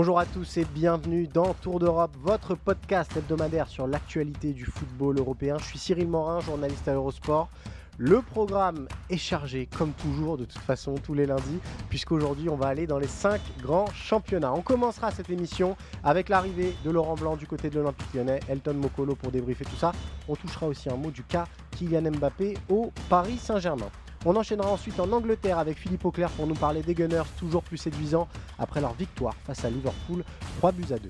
Bonjour à tous et bienvenue dans Tour d'Europe, votre podcast hebdomadaire sur l'actualité du football européen. Je suis Cyril Morin, journaliste à Eurosport. Le programme est chargé, comme toujours, de toute façon, tous les lundis, puisqu'aujourd'hui, on va aller dans les 5 grands championnats. On commencera cette émission avec l'arrivée de Laurent Blanc du côté de l'Olympique lyonnais, Elton Mokolo pour débriefer tout ça. On touchera aussi un mot du cas Kylian Mbappé au Paris Saint-Germain. On enchaînera ensuite en Angleterre avec Philippe Auclair pour nous parler des Gunners, toujours plus séduisants après leur victoire face à Liverpool, 3 buts à 2.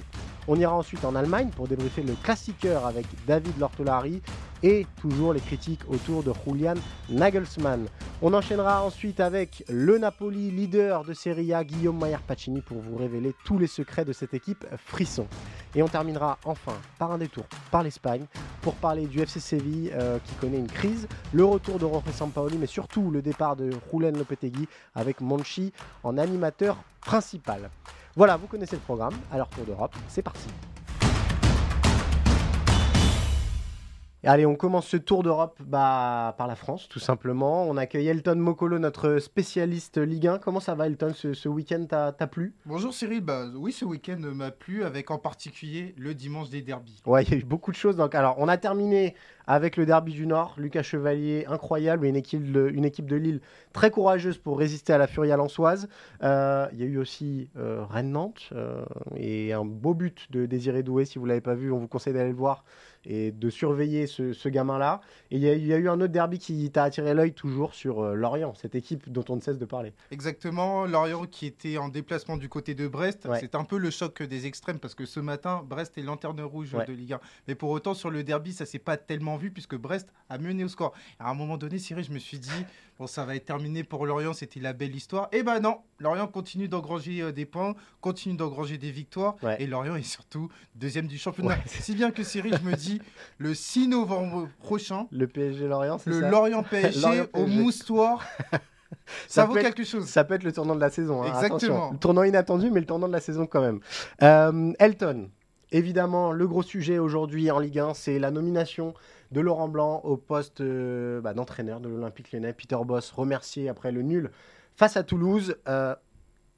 On ira ensuite en Allemagne pour débriefer le classiqueur avec David Lortolari et toujours les critiques autour de Julian Nagelsmann. On enchaînera ensuite avec le Napoli, leader de Serie A, Guillaume Maillard Pacini, pour vous révéler tous les secrets de cette équipe frisson. Et on terminera enfin par un détour par l'Espagne pour parler du FC Séville euh, qui connaît une crise, le retour de Jorge Sampaoli, mais surtout le départ de Julen Lopetegui avec Monchi en animateur principal. Voilà, vous connaissez le programme. Alors Tour d'Europe, c'est parti. Allez, on commence ce tour d'Europe bah, par la France, tout simplement. On accueille Elton Mokolo, notre spécialiste Ligue 1. Comment ça va, Elton Ce, ce week-end t'a plu? Bonjour Cyril, bah, oui, ce week-end m'a plu, avec en particulier le dimanche des derbies. Ouais, il y a eu beaucoup de choses. Donc, alors, on a terminé avec le derby du Nord. Lucas Chevalier, incroyable, une équipe de, une équipe de Lille très courageuse pour résister à la furia lançoise. Euh, il y a eu aussi euh, Rennes-Nantes euh, et un beau but de Désiré Doué. Si vous ne l'avez pas vu, on vous conseille d'aller le voir et de surveiller ce, gamin-là. Et il y, a eu un autre derby qui t'a attiré l'œil toujours sur euh, Lorient, cette équipe dont on ne cesse de parler. Exactement, Lorient qui était en déplacement du côté de Brest. C'est un peu le choc des extrêmes parce que ce matin, Brest est lanterne rouge de Ligue 1. Mais pour autant, sur le derby, ça s'est pas tellement vu puisque Brest a mené au score. à un moment donné, Cyril, je me suis dit, bon, ça va être terminé pour Lorient, c'était la belle histoire. Et eh ben non, Lorient continue d'engranger euh, des points, continue d'engranger des victoires. Et Lorient est surtout deuxième du championnat. Si bien que Cyril, je me dis, le 6 novembre prochain. Le PSG Lorient, c'est Le Lorient PSG au moustoir. ça, vaut quelque chose. Ça peut être le tournant de la saison. Hein, Exactement. Le tournant inattendu, mais le tournant de la saison quand même. Euh, Elton, évidemment, le gros sujet aujourd'hui en Ligue 1, c'est la nomination de Laurent Blanc au poste euh, bah, d'entraîneur de l'Olympique Lyonnais. Peter Boss remercié après le nul face à Toulouse. Euh,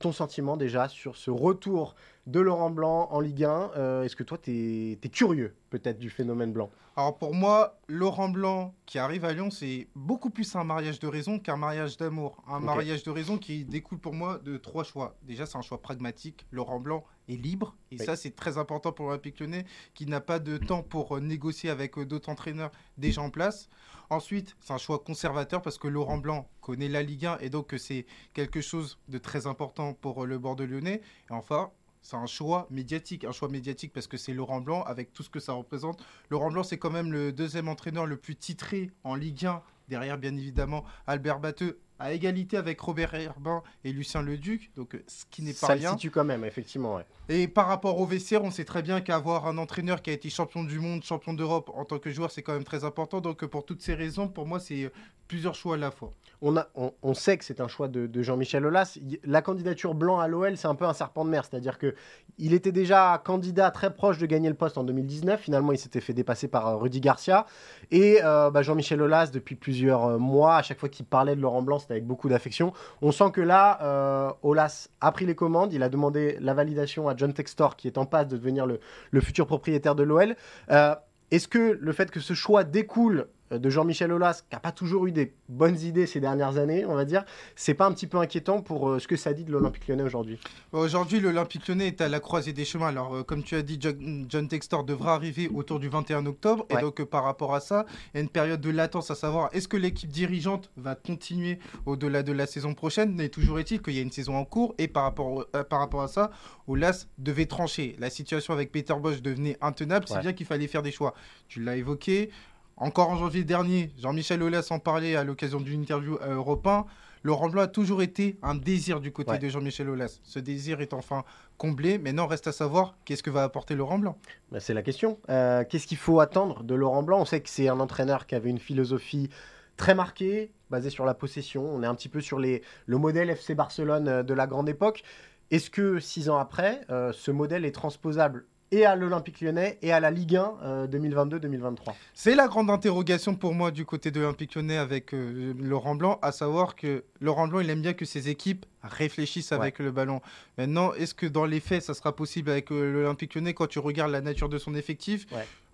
ton sentiment déjà sur ce retour de Laurent Blanc en Ligue 1. Euh, est-ce que toi, tu es, curieux peut-être du phénomène blanc? Alors pour moi, Laurent Blanc qui arrive à Lyon, c'est beaucoup plus un mariage de raison qu'un mariage d'amour. Un mariage de raison qui découle pour moi de trois choix. Déjà, c'est un choix pragmatique. Laurent Blanc est libre. Et ça, c'est très important pour l'Olympique lyonnais qui n'a pas de temps pour euh, négocier avec euh, d'autres entraîneurs déjà en place. Ensuite, c'est un choix conservateur parce que Laurent Blanc connaît la Ligue 1 et donc c'est quelque chose de très important pour le bord de lyonnais. Et enfin, c'est un choix médiatique. Un choix médiatique parce que c'est Laurent Blanc avec tout ce que ça représente. Laurent Blanc, c'est quand même le deuxième entraîneur le plus titré en Ligue 1, derrière bien évidemment Albert Batteux, à égalité avec Robert Herbin et Lucien Leduc, donc euh, ce qui n'est pas rien. Ça situe quand même, effectivement. Et par rapport au vestiaire, on sait très bien qu'avoir un entraîneur qui a été champion du monde, champion d'Europe en tant que joueur, c'est quand même très important. Donc euh, pour toutes ces raisons, pour moi, c'est euh, plusieurs choix à la fois. On, a, on, sait que c'est un choix de, Jean-Michel Aulas. La candidature blanc à l'OL, c'est un peu un serpent de mer, c'est-à-dire que il était déjà candidat très proche de gagner le poste en 2019. Finalement, il s'était fait dépasser par Rudy Garcia. Et bah, Jean-Michel Aulas, depuis plusieurs mois, à chaque fois qu'il parlait de Laurent Blanc, c'était avec beaucoup d'affection. On sent que là, euh, Olas a pris les commandes. Il a demandé la validation à John Textor, qui est en passe de devenir le, futur propriétaire de l'OL. Euh, est-ce que le fait que ce choix découle de Jean-Michel Aulas, qui n'a pas toujours eu des bonnes idées ces dernières années, on va dire, c'est pas un petit peu inquiétant pour euh, ce que ça dit de l'Olympique lyonnais aujourd'hui? Aujourd'hui, l'Olympique lyonnais est à la croisée des chemins. Alors, euh, comme tu as dit, John, Textor devra arriver autour du 21 octobre. Et donc, par rapport à ça, il y a une période de latence à savoir est-ce que l'équipe dirigeante va continuer au-delà de la saison prochaine? Mais toujours est-il qu'il y a une saison en cours. Et par rapport, par rapport à ça, Aulas devait trancher. La situation avec Peter Bosch devenait intenable. C'est bien qu'il fallait faire des choix. Tu l'as évoqué. Encore en janvier dernier, Jean-Michel Aulas en parlait à l'occasion d'une interview à Europe 1. Laurent Blanc a toujours été un désir du côté de Jean-Michel Aulas. Ce désir est enfin comblé. Maintenant, reste à savoir qu'est-ce que va apporter Laurent Blanc? Ben, c'est la question. Euh, qu'est-ce qu'il faut attendre de Laurent Blanc? On sait que c'est un entraîneur qui avait une philosophie très marquée, basée sur la possession. On est un petit peu sur les, le modèle FC Barcelone de la grande époque. Est-ce que six ans après, euh, ce modèle est transposable? Et à l'Olympique lyonnais et à la Ligue 1 2022-2023 euh, C'est la grande interrogation pour moi du côté de l'Olympique lyonnais avec euh, Laurent Blanc, à savoir que Laurent Blanc, il aime bien que ses équipes réfléchissent avec le ballon. Maintenant, est-ce que dans les faits, ça sera possible avec euh, l'Olympique lyonnais quand tu regardes la nature de son effectif?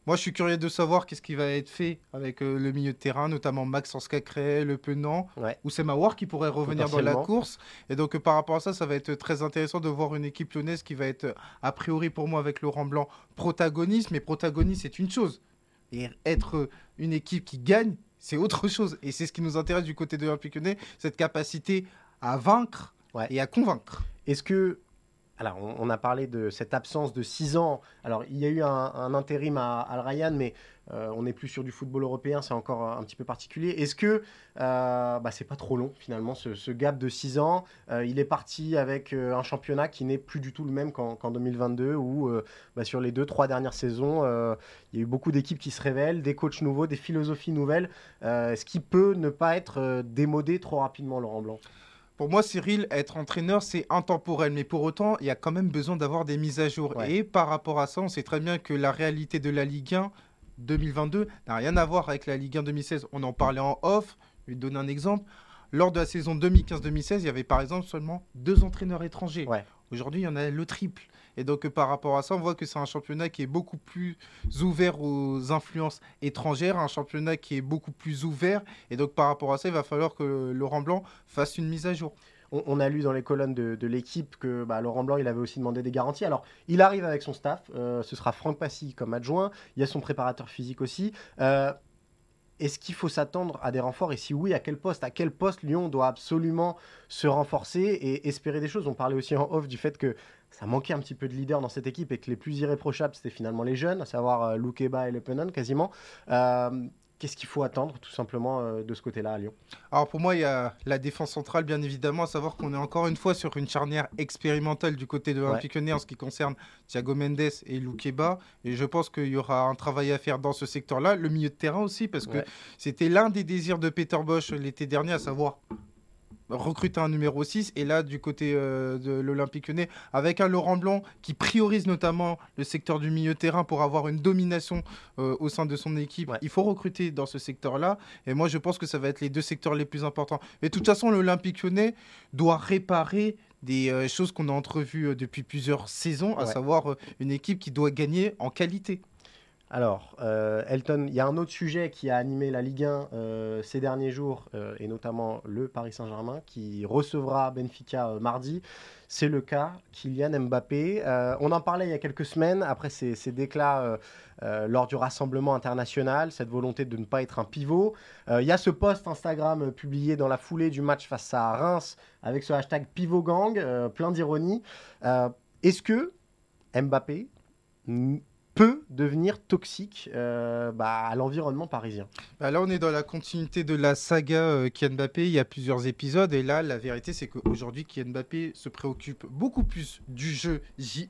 Moi, je suis curieux de savoir qu'est-ce qui va être fait avec euh, le milieu de terrain, notamment Max Scacré, Le Penant, ou c'est Mawar qui pourrait revenir dans la course. Et donc, euh, par rapport à ça, ça va être très intéressant de voir une équipe lyonnaise qui va être, euh, a priori pour moi, avec Laurent Blanc, protagoniste. Mais protagoniste, c'est une chose. Et être une équipe qui gagne, c'est autre chose. Et c'est ce qui nous intéresse du côté de l'Olympique lyonnais, cette capacité à vaincre et à convaincre. Est-ce que alors, on, a parlé de cette absence de 6 ans. Alors, il y a eu un, intérim à Al Ryan, mais euh, on n'est plus sur du football européen, c'est encore un, petit peu particulier. Est-ce que euh, bah, c'est pas trop long finalement ce, gap de 6 ans? Euh, Il est parti avec euh, un championnat qui n'est plus du tout le même qu'en 2022, où bah, sur les deux, trois dernières saisons, il y a eu beaucoup d'équipes qui se révèlent, des coachs nouveaux, des philosophies nouvelles. ce qui peut ne pas être démodé trop rapidement, Laurent Blanc? Pour moi, Cyril, être entraîneur, c'est intemporel. Mais pour autant, il y a quand même besoin d'avoir des mises à jour. Et par rapport à ça, on sait très bien que la réalité de la Ligue 1 2022 n'a rien à voir avec la Ligue 1 2016. On en parlait en off. Je vais te donner un exemple. Lors de la saison 2015-2016, il y avait par exemple seulement deux entraîneurs étrangers. Aujourd'hui, il y en a le triple. Et donc, euh, par rapport à ça, on voit que c'est un championnat qui est beaucoup plus ouvert aux influences étrangères, un championnat qui est beaucoup plus ouvert. Et donc, par rapport à ça, il va falloir que Laurent Blanc fasse une mise à jour. On, a lu dans les colonnes de, l'équipe que bah, Laurent Blanc, il avait aussi demandé des garanties. Alors, il arrive avec son staff. Euh, ce sera Franck Passy comme adjoint. Il y a son préparateur physique aussi. Euh, est-ce qu'il faut s'attendre à des renforts? Et si oui, à quel poste? À quel poste Lyon doit absolument se renforcer et espérer des choses? On parlait aussi en off du fait que ça manquait un petit peu de leader dans cette équipe et que les plus irréprochables, c'était finalement les jeunes, à savoir euh, Loukeba et Le Penon quasiment. Euh, Qu'est-ce qu'il faut attendre tout simplement euh, de ce côté-là à Lyon? Alors pour moi, il y a la défense centrale, bien évidemment, à savoir qu'on est encore une fois sur une charnière expérimentale du côté de l'Olympique ouais. en ce qui concerne Thiago Mendes et Loukeba. Et je pense qu'il y aura un travail à faire dans ce secteur-là. Le milieu de terrain aussi, parce que c'était l'un des désirs de Peter Bosch l'été dernier, à savoir recruter un numéro 6. Et là, du côté euh, de l'Olympique lyonnais, avec un Laurent Blanc qui priorise notamment le secteur du milieu terrain pour avoir une domination euh, au sein de son équipe, il faut recruter dans ce secteur-là. Et moi, je pense que ça va être les deux secteurs les plus importants. Et de toute façon, l'Olympique lyonnais doit réparer des euh, choses qu'on a entrevues depuis plusieurs saisons, à savoir une équipe qui doit gagner en qualité. Alors, euh, Elton, il y a un autre sujet qui a animé la Ligue 1 euh, ces derniers jours, euh, et notamment le Paris Saint-Germain, qui recevra Benfica mardi. C'est le cas Kylian Mbappé. on en parlait il y a quelques semaines, après ces, déclats lors du rassemblement international, cette volonté de ne pas être un pivot. Il y a ce post Instagram publié dans la foulée du match face à Reims, avec ce hashtag PivotGang, plein d'ironie. Est-ce que Mbappé peut devenir toxique euh, bah, à l'environnement parisien. Bah, là, on est dans la continuité de la saga euh, Kylian Mbappé. Il y a plusieurs épisodes. Et là, la vérité, c'est qu'aujourd'hui, Kylian Mbappé se préoccupe beaucoup plus du jeu JE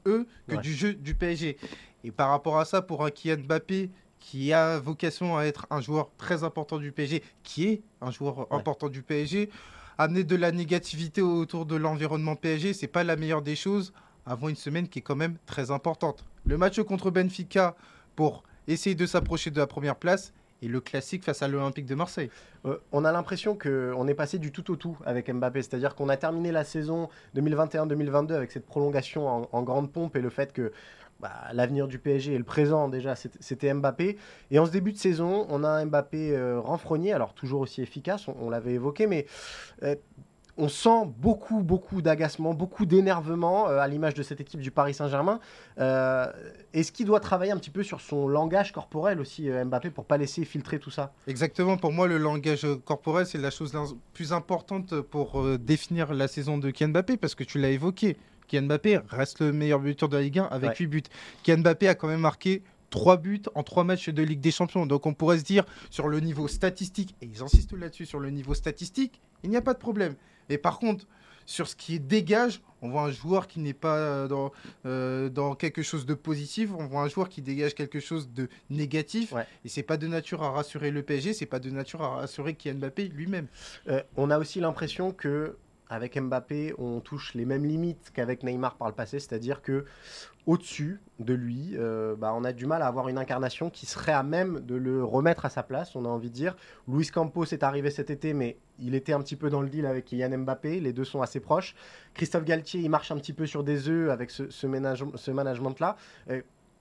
que du jeu du PSG. Et par rapport à ça, pour un Kylian Mbappé qui a vocation à être un joueur très important du PSG, qui est un joueur important du PSG, amener de la négativité autour de l'environnement PSG, c'est pas la meilleure des choses avant une semaine qui est quand même très importante. Le match contre Benfica pour essayer de s'approcher de la première place et le classique face à l'Olympique de Marseille. Euh, on a l'impression qu'on est passé du tout au tout avec Mbappé, c'est-à-dire qu'on a terminé la saison 2021-2022 avec cette prolongation en, grande pompe et le fait que bah, l'avenir du PSG et le présent déjà, c'était Mbappé. Et en ce début de saison, on a un Mbappé euh, renfrogné, alors toujours aussi efficace, on, l'avait évoqué, mais euh, on sent beaucoup, beaucoup d'agacement, beaucoup d'énervement euh, à l'image de cette équipe du Paris Saint-Germain. Est-ce qu'il doit travailler un petit peu sur son langage corporel aussi, Mbappé, pour pas laisser filtrer tout ça? Exactement. Pour moi, le langage corporel, c'est la chose la plus importante pour définir la saison de Kylian Mbappé, parce que tu l'as évoqué. Kylian Mbappé reste le meilleur buteur de la Ligue 1 avec 8 buts. Kylian Mbappé a quand même marqué 3 buts en 3 matchs de Ligue des Champions. Donc on pourrait se dire sur le niveau statistique, et ils insistent là-dessus, sur le niveau statistique, il n'y a pas de problème. Mais par contre, sur ce qui est dégage, on voit un joueur qui n'est pas dans, euh, dans quelque chose de positif, on voit un joueur qui dégage quelque chose de négatif. Et c'est pas de nature à rassurer le PSG, c'est pas de nature à rassurer Kylian Mbappé lui-même. Euh, on a aussi l'impression que avec Mbappé, on touche les mêmes limites qu'avec Neymar par le passé, c'est-à-dire que au-dessus de lui, euh, bah, on a du mal à avoir une incarnation qui serait à même de le remettre à sa place, on a envie de dire. Luis Campos est arrivé cet été, mais il était un petit peu dans le deal avec Yann Mbappé, les deux sont assez proches. Christophe Galtier, il marche un petit peu sur des œufs avec ce management-là. Euh,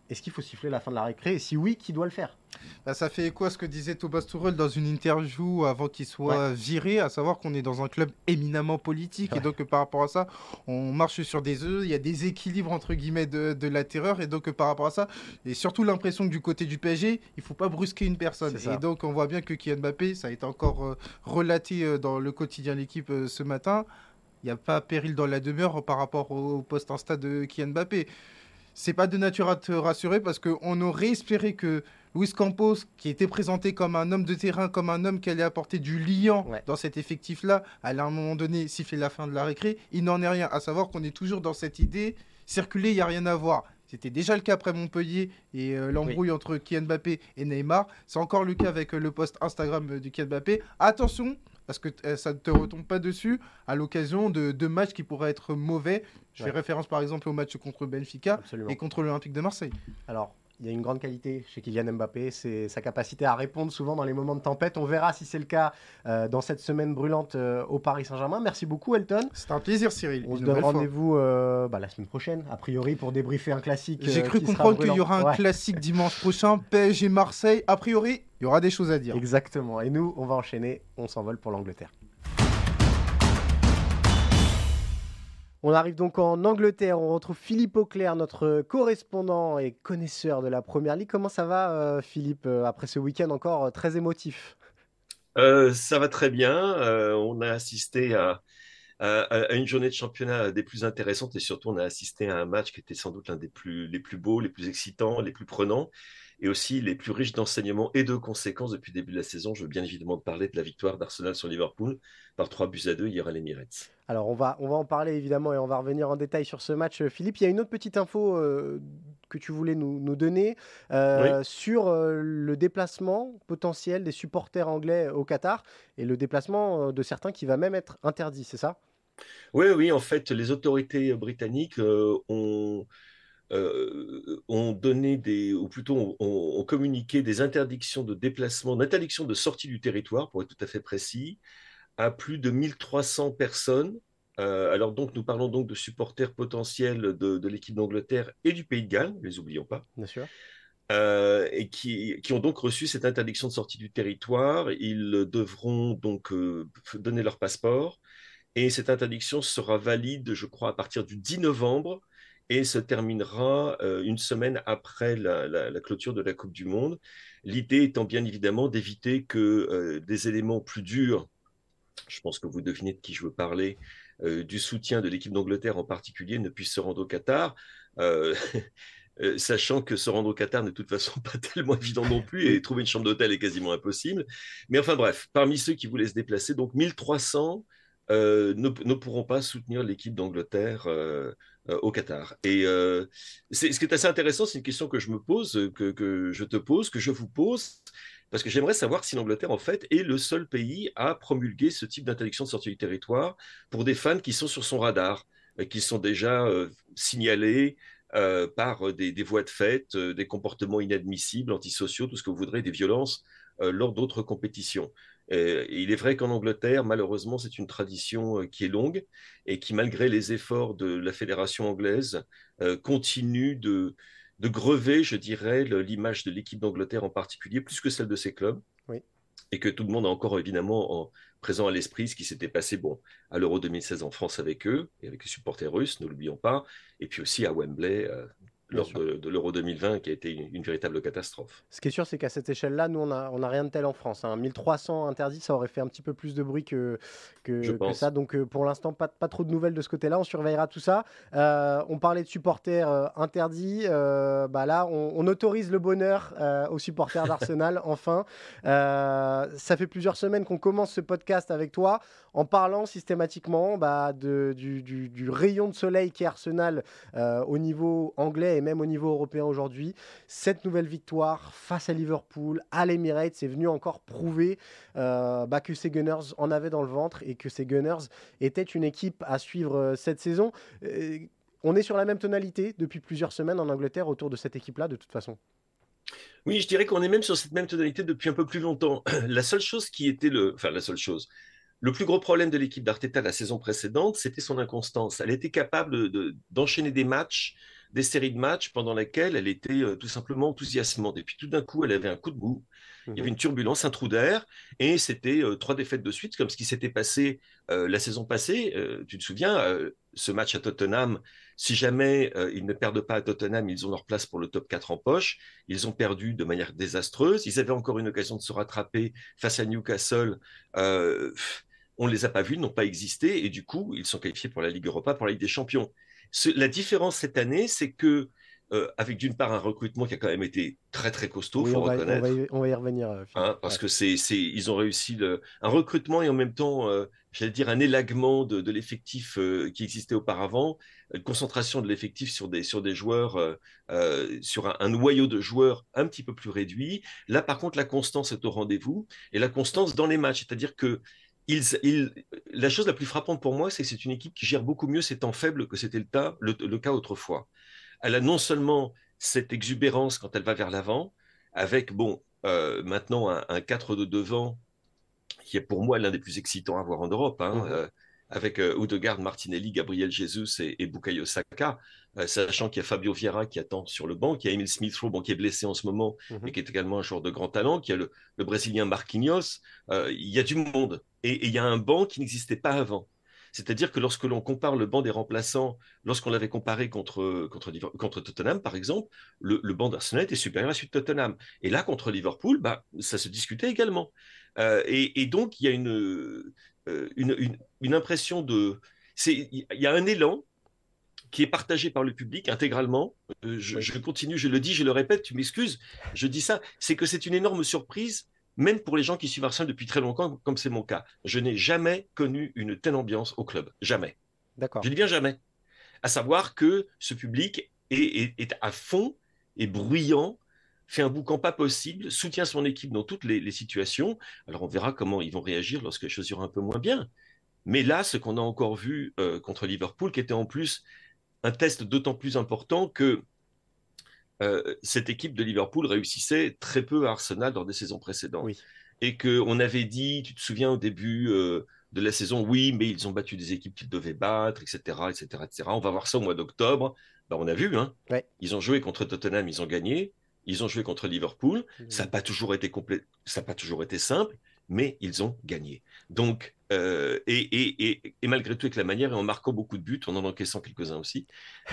est-ce qu'il faut siffler la fin de la récré Et si oui, qui doit le faire? Bah, Ça fait écho à ce que disait Thomas Tuchel dans une interview avant qu'il soit viré, à savoir qu'on est dans un club éminemment politique. Et donc, par rapport à ça, on marche sur des œufs. Il y a des équilibres, entre guillemets, de, la terreur. Et donc, par rapport à ça, et surtout l'impression que du côté du PSG, il ne faut pas brusquer une personne. Et donc, on voit bien que Kylian Mbappé, ça a été encore euh, relaté euh, dans le quotidien de l'équipe euh, ce matin. Il n'y a pas péril dans la demeure par rapport au post Insta de Kylian Mbappé c'est pas de nature à te rassurer parce qu'on aurait espéré que Luis Campos, qui était présenté comme un homme de terrain, comme un homme qui allait apporter du liant dans cet effectif-là, allait à un moment donné siffler la fin de la récré. Il n'en est rien. À savoir qu'on est toujours dans cette idée circuler, il n'y a rien à voir. C'était déjà le cas après Montpellier et euh, l'embrouille entre Kylian Mbappé et Neymar. C'est encore le cas avec euh, le post Instagram de Kylian Mbappé. Attention, parce que euh, ça ne te retombe pas dessus à l'occasion de, de, matchs qui pourraient être mauvais. Je fais référence par exemple au match contre Benfica et contre l'Olympique de Marseille. Alors, il y a une grande qualité chez Kylian Mbappé, c'est sa capacité à répondre souvent dans les moments de tempête. On verra si c'est le cas euh, dans cette semaine brûlante euh, au Paris Saint-Germain. Merci beaucoup, Elton. C'est un plaisir, Cyril. On se donne rendez-vous euh, bah, la semaine prochaine, a priori, pour débriefer un classique. J'ai cru comprendre qu'il y aura un classique dimanche prochain, PSG Marseille. A priori, il y aura des choses à dire. Exactement. Et nous, on va enchaîner. On s'envole pour l'Angleterre. On arrive donc en Angleterre, on retrouve Philippe Auclair, notre correspondant et connaisseur de la Première Ligue. Comment ça va euh, Philippe, euh, après ce week-end encore euh, très émotif? Ça va très bien, on a assisté à, une journée de championnat des plus intéressantes et surtout on a assisté à un match qui était sans doute l'un des plus, beaux, les plus excitants, les plus prenants et aussi les plus riches d'enseignements et de conséquences depuis le début de la saison. Je veux bien évidemment parler de la victoire d'Arsenal sur Liverpool par 3 buts à 2 hier à l'Emirates. Alors on va, on va en parler évidemment et on va revenir en détail sur ce match. Philippe, il y a une autre petite info euh, que tu voulais nous, nous donner euh, sur euh, le déplacement potentiel des supporters anglais au Qatar et le déplacement de certains qui va même être interdit, c'est ça? Oui, oui, en fait, les autorités britanniques ont euh, ont donné des, ou plutôt ont, communiqué des interdictions de déplacement, d'interdictions de sortie du territoire, pour être tout à fait précis, à plus de 1300 personnes. Euh, alors donc, nous parlons donc de supporters potentiels de, l'équipe d'Angleterre et du Pays de Galles, ne les oublions pas. Bien sûr. Euh, et qui, qui, ont donc reçu cette interdiction de sortie du territoire. Ils devront donc donner leur passeport et cette interdiction sera valide, je crois, à partir du 10 novembre et se terminera euh, une semaine après la, clôture de la Coupe du Monde. L'idée étant bien évidemment d'éviter que euh, des éléments plus durs, je pense que vous devinez de qui je veux parler, euh, du soutien de l'équipe d'Angleterre en particulier, ne puissent se rendre au Qatar. sachant que se rendre au Qatar n'est de toute façon pas tellement évident non plus et trouver une chambre d'hôtel est quasiment impossible. Mais enfin bref, parmi ceux qui voulaient se déplacer, donc 1300 ne, pourront pas soutenir l'équipe d'Angleterre au Qatar. Et euh, ce qui est assez intéressant, c'est une question que je me pose, que, que, je te pose, que je vous pose, parce que j'aimerais savoir si l'Angleterre, en fait, est le seul pays à promulguer ce type d'interdiction de sortie du territoire pour des fans qui sont sur son radar, euh, qui sont déjà signalés par des, des, voies de fait, des comportements inadmissibles, antisociaux, tout ce que vous voudrez, des violences lors d'autres compétitions. Euh, il est vrai qu'en Angleterre, malheureusement, c'est une tradition euh, qui est longue et qui, malgré les efforts de la fédération anglaise, euh, continue de, de grever, je dirais, l'image de l'équipe d'Angleterre en particulier, plus que celle de ses clubs. Oui. Et que tout le monde a encore évidemment en présent à l'esprit ce qui s'était passé bon, à l'Euro 2016 en France avec eux, et avec les supporters russes, ne l'oublions pas, et puis aussi à Wembley, euh, lors de, l'Euro 2020, qui a été une, véritable catastrophe. Ce qui est sûr, c'est qu'à cette échelle-là, nous, on n'a on a rien de tel en France. 1300 hein. interdits, ça aurait fait un petit peu plus de bruit que, que, ça. Donc, euh, pour l'instant, pas, pas trop de nouvelles de ce côté-là. On surveillera tout ça. Euh, on parlait de supporters euh, interdits. bah là, on, autorise le bonheur aux supporters d'Arsenal, enfin. ça fait plusieurs semaines qu'on commence ce podcast avec toi en parlant systématiquement bah, du, rayon de soleil qui est Arsenal au niveau anglais et même au niveau européen aujourd'hui. Cette nouvelle victoire face à Liverpool, à l'Emirates, c'est venu encore prouver euh, bah, que ces Gunners en avaient dans le ventre et que ces Gunners étaient une équipe à suivre euh, cette saison. Euh, on est sur la même tonalité depuis plusieurs semaines en Angleterre autour de cette équipe-là, de toute façon. Oui, je dirais qu'on est même sur cette même tonalité depuis un peu plus longtemps. La seule chose qui était le, enfin la seule chose, le plus gros problème de l'équipe d'Arteta la saison précédente, c'était son inconstance. Elle était capable d'enchaîner des matchs des séries de matchs pendant lesquelles elle était euh, tout simplement enthousiasmante. Et puis tout d'un coup, elle avait un coup de bout, il y avait mhm. une turbulence, un trou d'air, et c'était euh, trois défaites de suite, comme ce qui s'était passé euh, la saison passée. tu te souviens, ce match à Tottenham, si jamais ils ne perdent pas à Tottenham, ils ont leur place pour le top 4 en poche. Ils ont perdu de manière désastreuse. Ils avaient encore une occasion de se rattraper face à Newcastle on ne les a pas vus, n'ont pas existé, et du coup, ils sont qualifiés pour la Ligue Europa, pour la Ligue des Champions la différence cette année, c'est que euh, avec d'une part un recrutement qui a quand même été très très costaud, il faut reconnaître. On va, y, revenir. Euh, hein, parce que c'est, ils ont réussi un recrutement et en même temps, euh, j'allais dire un élagement de, l'effectif qui existait auparavant, une concentration de l'effectif sur des sur des joueurs, sur un, un, noyau de joueurs un petit peu plus réduit. Là, par contre, la constance est au rendez-vous et la constance dans les matchs, c'est-à-dire que la chose la plus frappante pour moi, c'est que c'est une équipe qui gère beaucoup mieux ses temps faibles que c'était le, cas autrefois. Elle a non seulement cette exubérance quand elle va vers l'avant, avec bon euh, maintenant un, 4 de devant qui est pour moi l'un des plus excitants à voir en Europe. Hein, mmh. euh, avec euh, Odegaard, Martinelli, Gabriel Jesus et, et Bukayo Saka, euh, sachant qu'il y a Fabio Vieira qui attend sur le banc, qu'il y a Emile bon, qui est blessé en ce moment, mhm. mais qui est également un joueur de grand talent, qu'il y a le, Brésilien Marquinhos, il y a du monde. Et, il y a un banc qui n'existait pas avant. C'est-à-dire que lorsque l'on compare le banc des remplaçants, lorsqu'on l'avait comparé contre, contre, contre, Tottenham, par exemple, le, banc d'Arsenal était supérieur à celui de Tottenham. Et là, contre Liverpool, bah, ça se discutait également. et, et, donc, il y a une, euh, une, impression de... Il y a un élan qui est partagé par le public intégralement. Euh, je, continue, je le dis, je le répète, tu m'excuses, je dis ça, c'est que c'est une énorme surprise, même pour les gens qui suivent Arsenal depuis très longtemps, comme c'est mon cas. Je n'ai jamais connu une telle ambiance au club, jamais. D'accord. Je dis bien jamais. À savoir que ce public est, à fond et bruyant fait un boucan pas possible, soutient son équipe dans toutes les, situations. Alors on verra comment ils vont réagir lorsque les choses iront un peu moins bien. Mais là, ce qu'on a encore vu euh, contre Liverpool, qui était en plus un test d'autant plus important que cette équipe de Liverpool réussissait très peu à Arsenal dans des saisons précédentes. Et qu'on avait dit, tu te souviens au début euh, de la saison, oui, mais ils ont battu des équipes qu'ils devaient battre, etc., etc., etc. On va voir ça au mois d'octobre. Ben, on a vu, hein. Ils ont joué contre Tottenham, ils ont gagné. Ils ont joué contre Liverpool. Ça n'a pas toujours été complet, ça n'a pas toujours été simple, mais ils ont gagné. Donc, euh, et, malgré tout, avec la manière, et en marquant beaucoup de buts, en en encaissant quelques-uns aussi,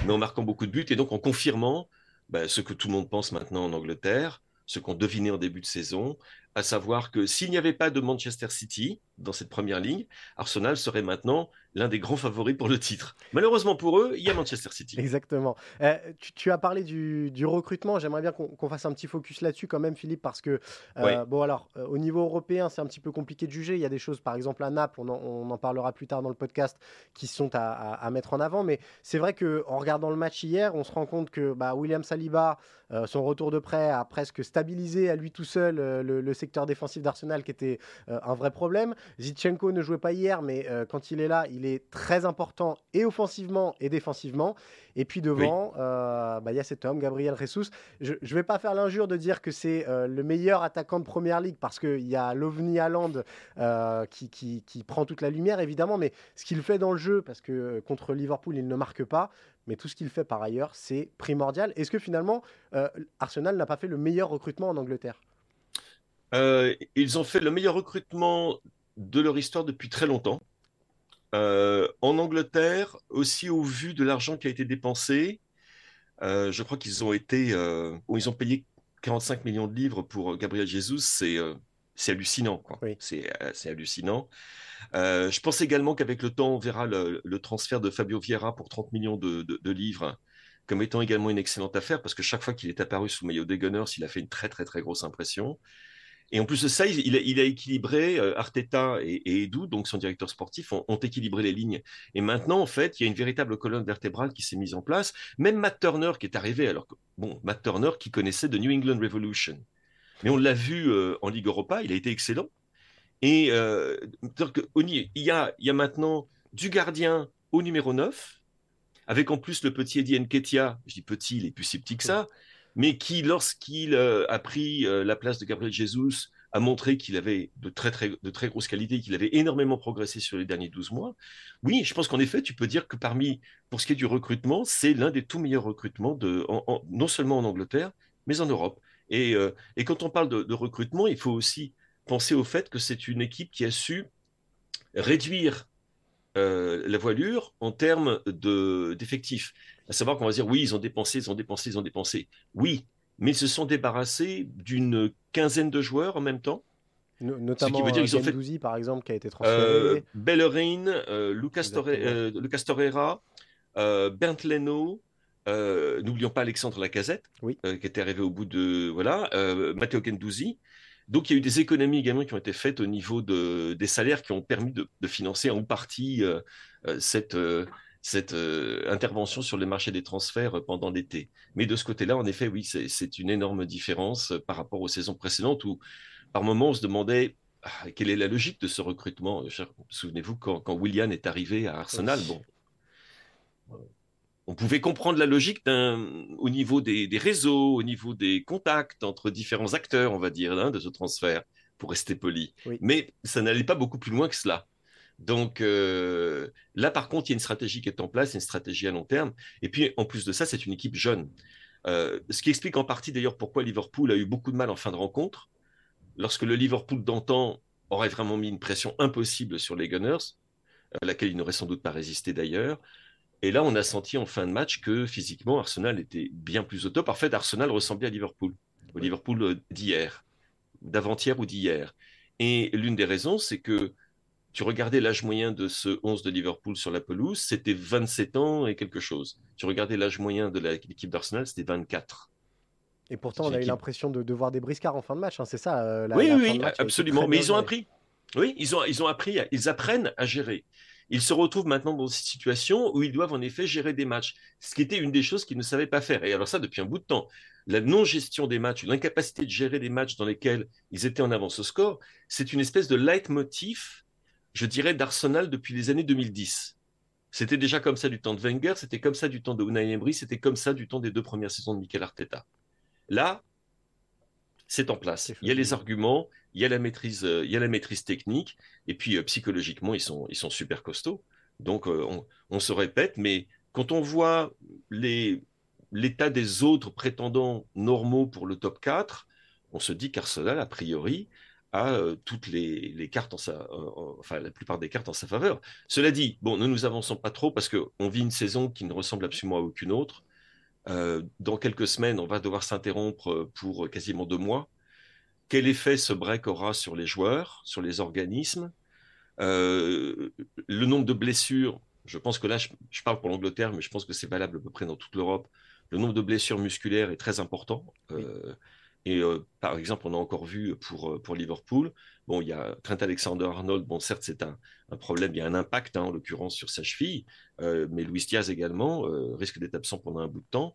mais en marquant beaucoup de buts, et donc en confirmant bah, ce que tout le monde pense maintenant en Angleterre, ce qu'on devinait en début de saison, à savoir que s'il n'y avait pas de Manchester City dans cette première ligne, Arsenal serait maintenant l'un des grands favoris pour le titre. Malheureusement pour eux, il y a Manchester City. Exactement. Euh, tu, as parlé du, recrutement. J'aimerais bien qu'on fasse un petit focus là-dessus quand même, Philippe, parce que, euh, bon, alors, euh, au niveau européen, c'est un petit peu compliqué de juger. Il y a des choses, par exemple, à Naples, on en, parlera plus tard dans le podcast, qui sont à, mettre en avant. Mais c'est vrai qu'en regardant le match hier, on se rend compte que bah, William Saliba, son retour de prêt, a presque stabilisé à lui tout seul le, le secteur défensif d'Arsenal qui était un vrai problème. Zichenko ne jouait pas hier, mais quand il est là, il est très important et offensivement et défensivement. Et puis devant, bah, il y a cet homme, Gabriel Jesus. Je ne vais pas faire l'injure de dire que c'est le meilleur attaquant de Première Ligue parce qu'il y a l'OVNI Haaland qui, qui, qui, prend toute la lumière, évidemment, mais ce qu'il fait dans le jeu, parce que contre Liverpool, il ne marque pas, mais tout ce qu'il fait par ailleurs, c'est primordial. Est-ce que finalement, euh, Arsenal n'a pas fait le meilleur recrutement en Angleterre? Euh, Ils ont fait le meilleur recrutement de leur histoire depuis très longtemps. Euh, en Angleterre, aussi au vu de l'argent qui a été dépensé, je crois qu'ils ont été, ils ont payé 45 millions de livres pour Gabriel Jesus, c'est c'est hallucinant. C'est hallucinant. Euh, je pense également qu'avec le temps, on verra le, transfert de Fabio Vieira pour 30 millions de, livres comme étant également une excellente affaire parce que chaque fois qu'il est apparu sous le maillot des Gunners, il a fait une très très très grosse impression. Et en plus de ça, il a, équilibré, euh, Arteta et, Edu, donc son directeur sportif, ont, équilibré les lignes. Et maintenant, en fait, il y a une véritable colonne vertébrale qui s'est mise en place. Même Matt Turner qui est arrivé, alors que, bon, Matt Turner qui connaissait de New England Revolution. Mais on l'a vu euh, en Ligue Europa, il a été excellent. Et euh, il, y a, il y a maintenant du gardien au numéro 9, avec en plus le petit Eddie Nketiah, je dis petit, il est plus si petit que ça, mais qui, lorsqu'il euh, a pris euh, la place de Gabriel Jesus, a montré qu'il avait de très, très, de très grosses qualités, qu'il avait énormément progressé sur les derniers 12 mois. Oui, je pense qu'en effet, tu peux dire que parmi, pour ce qui est du recrutement, c'est l'un des tout meilleurs recrutements, non seulement en Angleterre, mais en Europe. Et, et quand on parle de, recrutement, il faut aussi penser au fait que c'est une équipe qui a su réduire euh, la voilure en termes d'effectifs. À savoir qu'on va dire, oui, ils ont dépensé, ils ont dépensé, ils ont dépensé. Oui, mais ils se sont débarrassés d'une quinzaine de joueurs en même temps. notamment qui veut dire ont fait par exemple, qui a été transféré. Euh, Bellerin, euh, Lucas, Torreira, Bernd Leno, n'oublions pas Alexandre Lacazette, qui était arrivé au bout de. Voilà, Matteo Gendouzi. Donc, il y a eu des économies également qui ont été faites au niveau de, des salaires qui ont permis de, financer en partie euh, euh, cette, euh, intervention sur le marché des transferts pendant l'été. Mais de ce côté-là, en effet, oui, c'est une énorme différence par rapport aux saisons précédentes où, par moments, on se demandait ah, quelle est la logique de ce recrutement. Souvenez-vous quand, quand William est arrivé à Arsenal, bon on pouvait comprendre la logique au niveau des, réseaux, au niveau des contacts entre différents acteurs, on va dire, hein, de ce transfert, pour rester poli. Mais ça n'allait pas beaucoup plus loin que cela. Donc euh, là, par contre, il y a une stratégie qui est en place, une stratégie à long terme. Et puis, en plus de ça, c'est une équipe jeune. Euh, ce qui explique en partie d'ailleurs pourquoi Liverpool a eu beaucoup de mal en fin de rencontre. Lorsque le Liverpool d'antan aurait vraiment mis une pression impossible sur les Gunners, à laquelle ils n'auraient sans doute pas résisté d'ailleurs, et là, on a senti en fin de match que physiquement, Arsenal était bien plus au top. En fait, Arsenal ressemblait à Liverpool, au Liverpool euh, d'hier, d'avant-hier ou d'hier. Et l'une des raisons, c'est que tu regardais l'âge moyen de ce 11 de Liverpool sur la pelouse, c'était 27 ans et quelque chose. Tu regardais l'âge moyen de l'équipe d'Arsenal, c'était 24. Et pourtant, on a eu l'impression de, voir des briscards en fin de match, hein, c'est ça euh, Oui, oui, absolument. Mais ils ont appris. Oui, ils ont, ils ont appris, ils apprennent à gérer. Ils se retrouvent maintenant dans cette situation où ils doivent en effet gérer des matchs, ce qui était une des choses qu'ils ne savaient pas faire. Et alors ça, depuis un bout de temps. La non-gestion des matchs, l'incapacité de gérer des matchs dans lesquels ils étaient en avance au score, c'est une espèce de leitmotiv, je dirais, d'Arsenal depuis les années 2010. C'était déjà comme ça du temps de Wenger, c'était comme ça du temps de Unai Emery, c'était comme ça du temps des deux premières saisons de Mikel Arteta. Là, c'est en place. Il y a les arguments, il y a la maîtrise, euh, il y a la maîtrise technique, et puis euh, psychologiquement, ils sont, ils sont super costauds. Donc, euh, on, se répète, mais quand on voit l'état des autres prétendants normaux pour le top 4, on se dit qu'Arsenal, a priori, a toutes les, cartes en sa, enfin la plupart des cartes en sa faveur. Cela dit, bon, ne nous avançons pas trop parce qu'on vit une saison qui ne ressemble absolument à aucune autre. dans quelques semaines, on va devoir s'interrompre pour quasiment deux mois quel effet ce break aura sur les joueurs, sur les organismes, euh, le nombre de blessures. Je pense que là, je, parle pour l'Angleterre, mais je pense que c'est valable à peu près dans toute l'Europe. Le nombre de blessures musculaires est très important. Euh, et euh, par exemple, on a encore vu pour, pour Liverpool, bon, il y a Trent Alexander-Arnold, bon, certes, c'est un, problème, il y a un impact, hein, en l'occurrence, sur sa cheville, mais Luis Diaz également risque d'être absent pendant un bout de temps,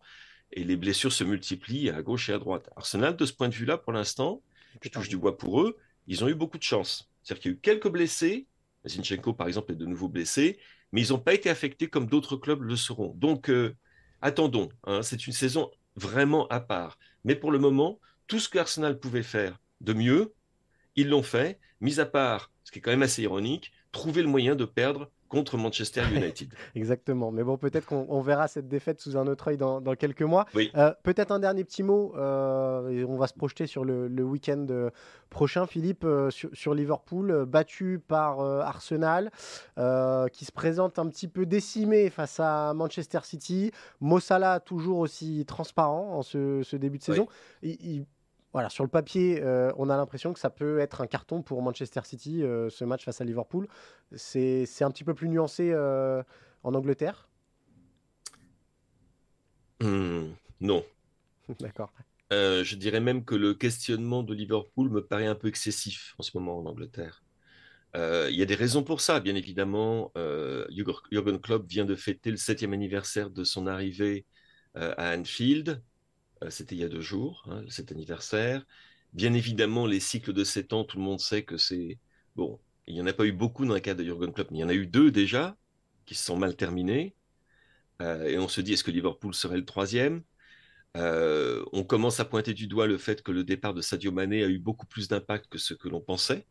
et les blessures se multiplient à gauche et à droite. Arsenal, de ce point de vue-là, pour l'instant, je touche du bois pour eux, ils ont eu beaucoup de chance. C'est-à-dire qu'il y a eu quelques blessés, Zinchenko par exemple est de nouveau blessé, mais ils n'ont pas été affectés comme d'autres clubs le seront. Donc euh, attendons, hein, c'est une saison vraiment à part. Mais pour le moment, tout ce que Arsenal pouvait faire de mieux, ils l'ont fait, mis à part, ce qui est quand même assez ironique, trouver le moyen de perdre contre Manchester United. Exactement. Mais bon, peut-être qu'on verra cette défaite sous un autre œil dans, quelques mois. Oui. Euh, peut-être un dernier petit mot. Euh, et on va se projeter sur le, week-end euh, prochain, Philippe, sur, Liverpool, battu par Arsenal, qui se présente un petit peu décimé face à Manchester City. Mossala toujours aussi transparent en ce, début de saison. il voilà, sur le papier, euh, on a l'impression que ça peut être un carton pour Manchester City, euh, ce match face à Liverpool. C'est un petit peu plus nuancé euh, en Angleterre hmm, Non. D'accord. je dirais même que le questionnement de Liverpool me paraît un peu excessif en ce moment en Angleterre. Il y a des raisons pour ça, bien évidemment. Jürgen Klopp vient de fêter le septième anniversaire de son arrivée à Anfield. Euh, c'était il y a deux jours, hein, cet anniversaire. Bien évidemment, les cycles de 7 ans, tout le monde sait que c'est... Bon, il n'y en a pas eu beaucoup dans le cas de Jurgen Klopp, mais il y en a eu deux déjà qui se sont mal terminés. Euh, et on se dit, est-ce que Liverpool serait le troisième? Euh, On commence à pointer du doigt le fait que le départ de Sadio Mané a eu beaucoup plus d'impact que ce que l'on pensait,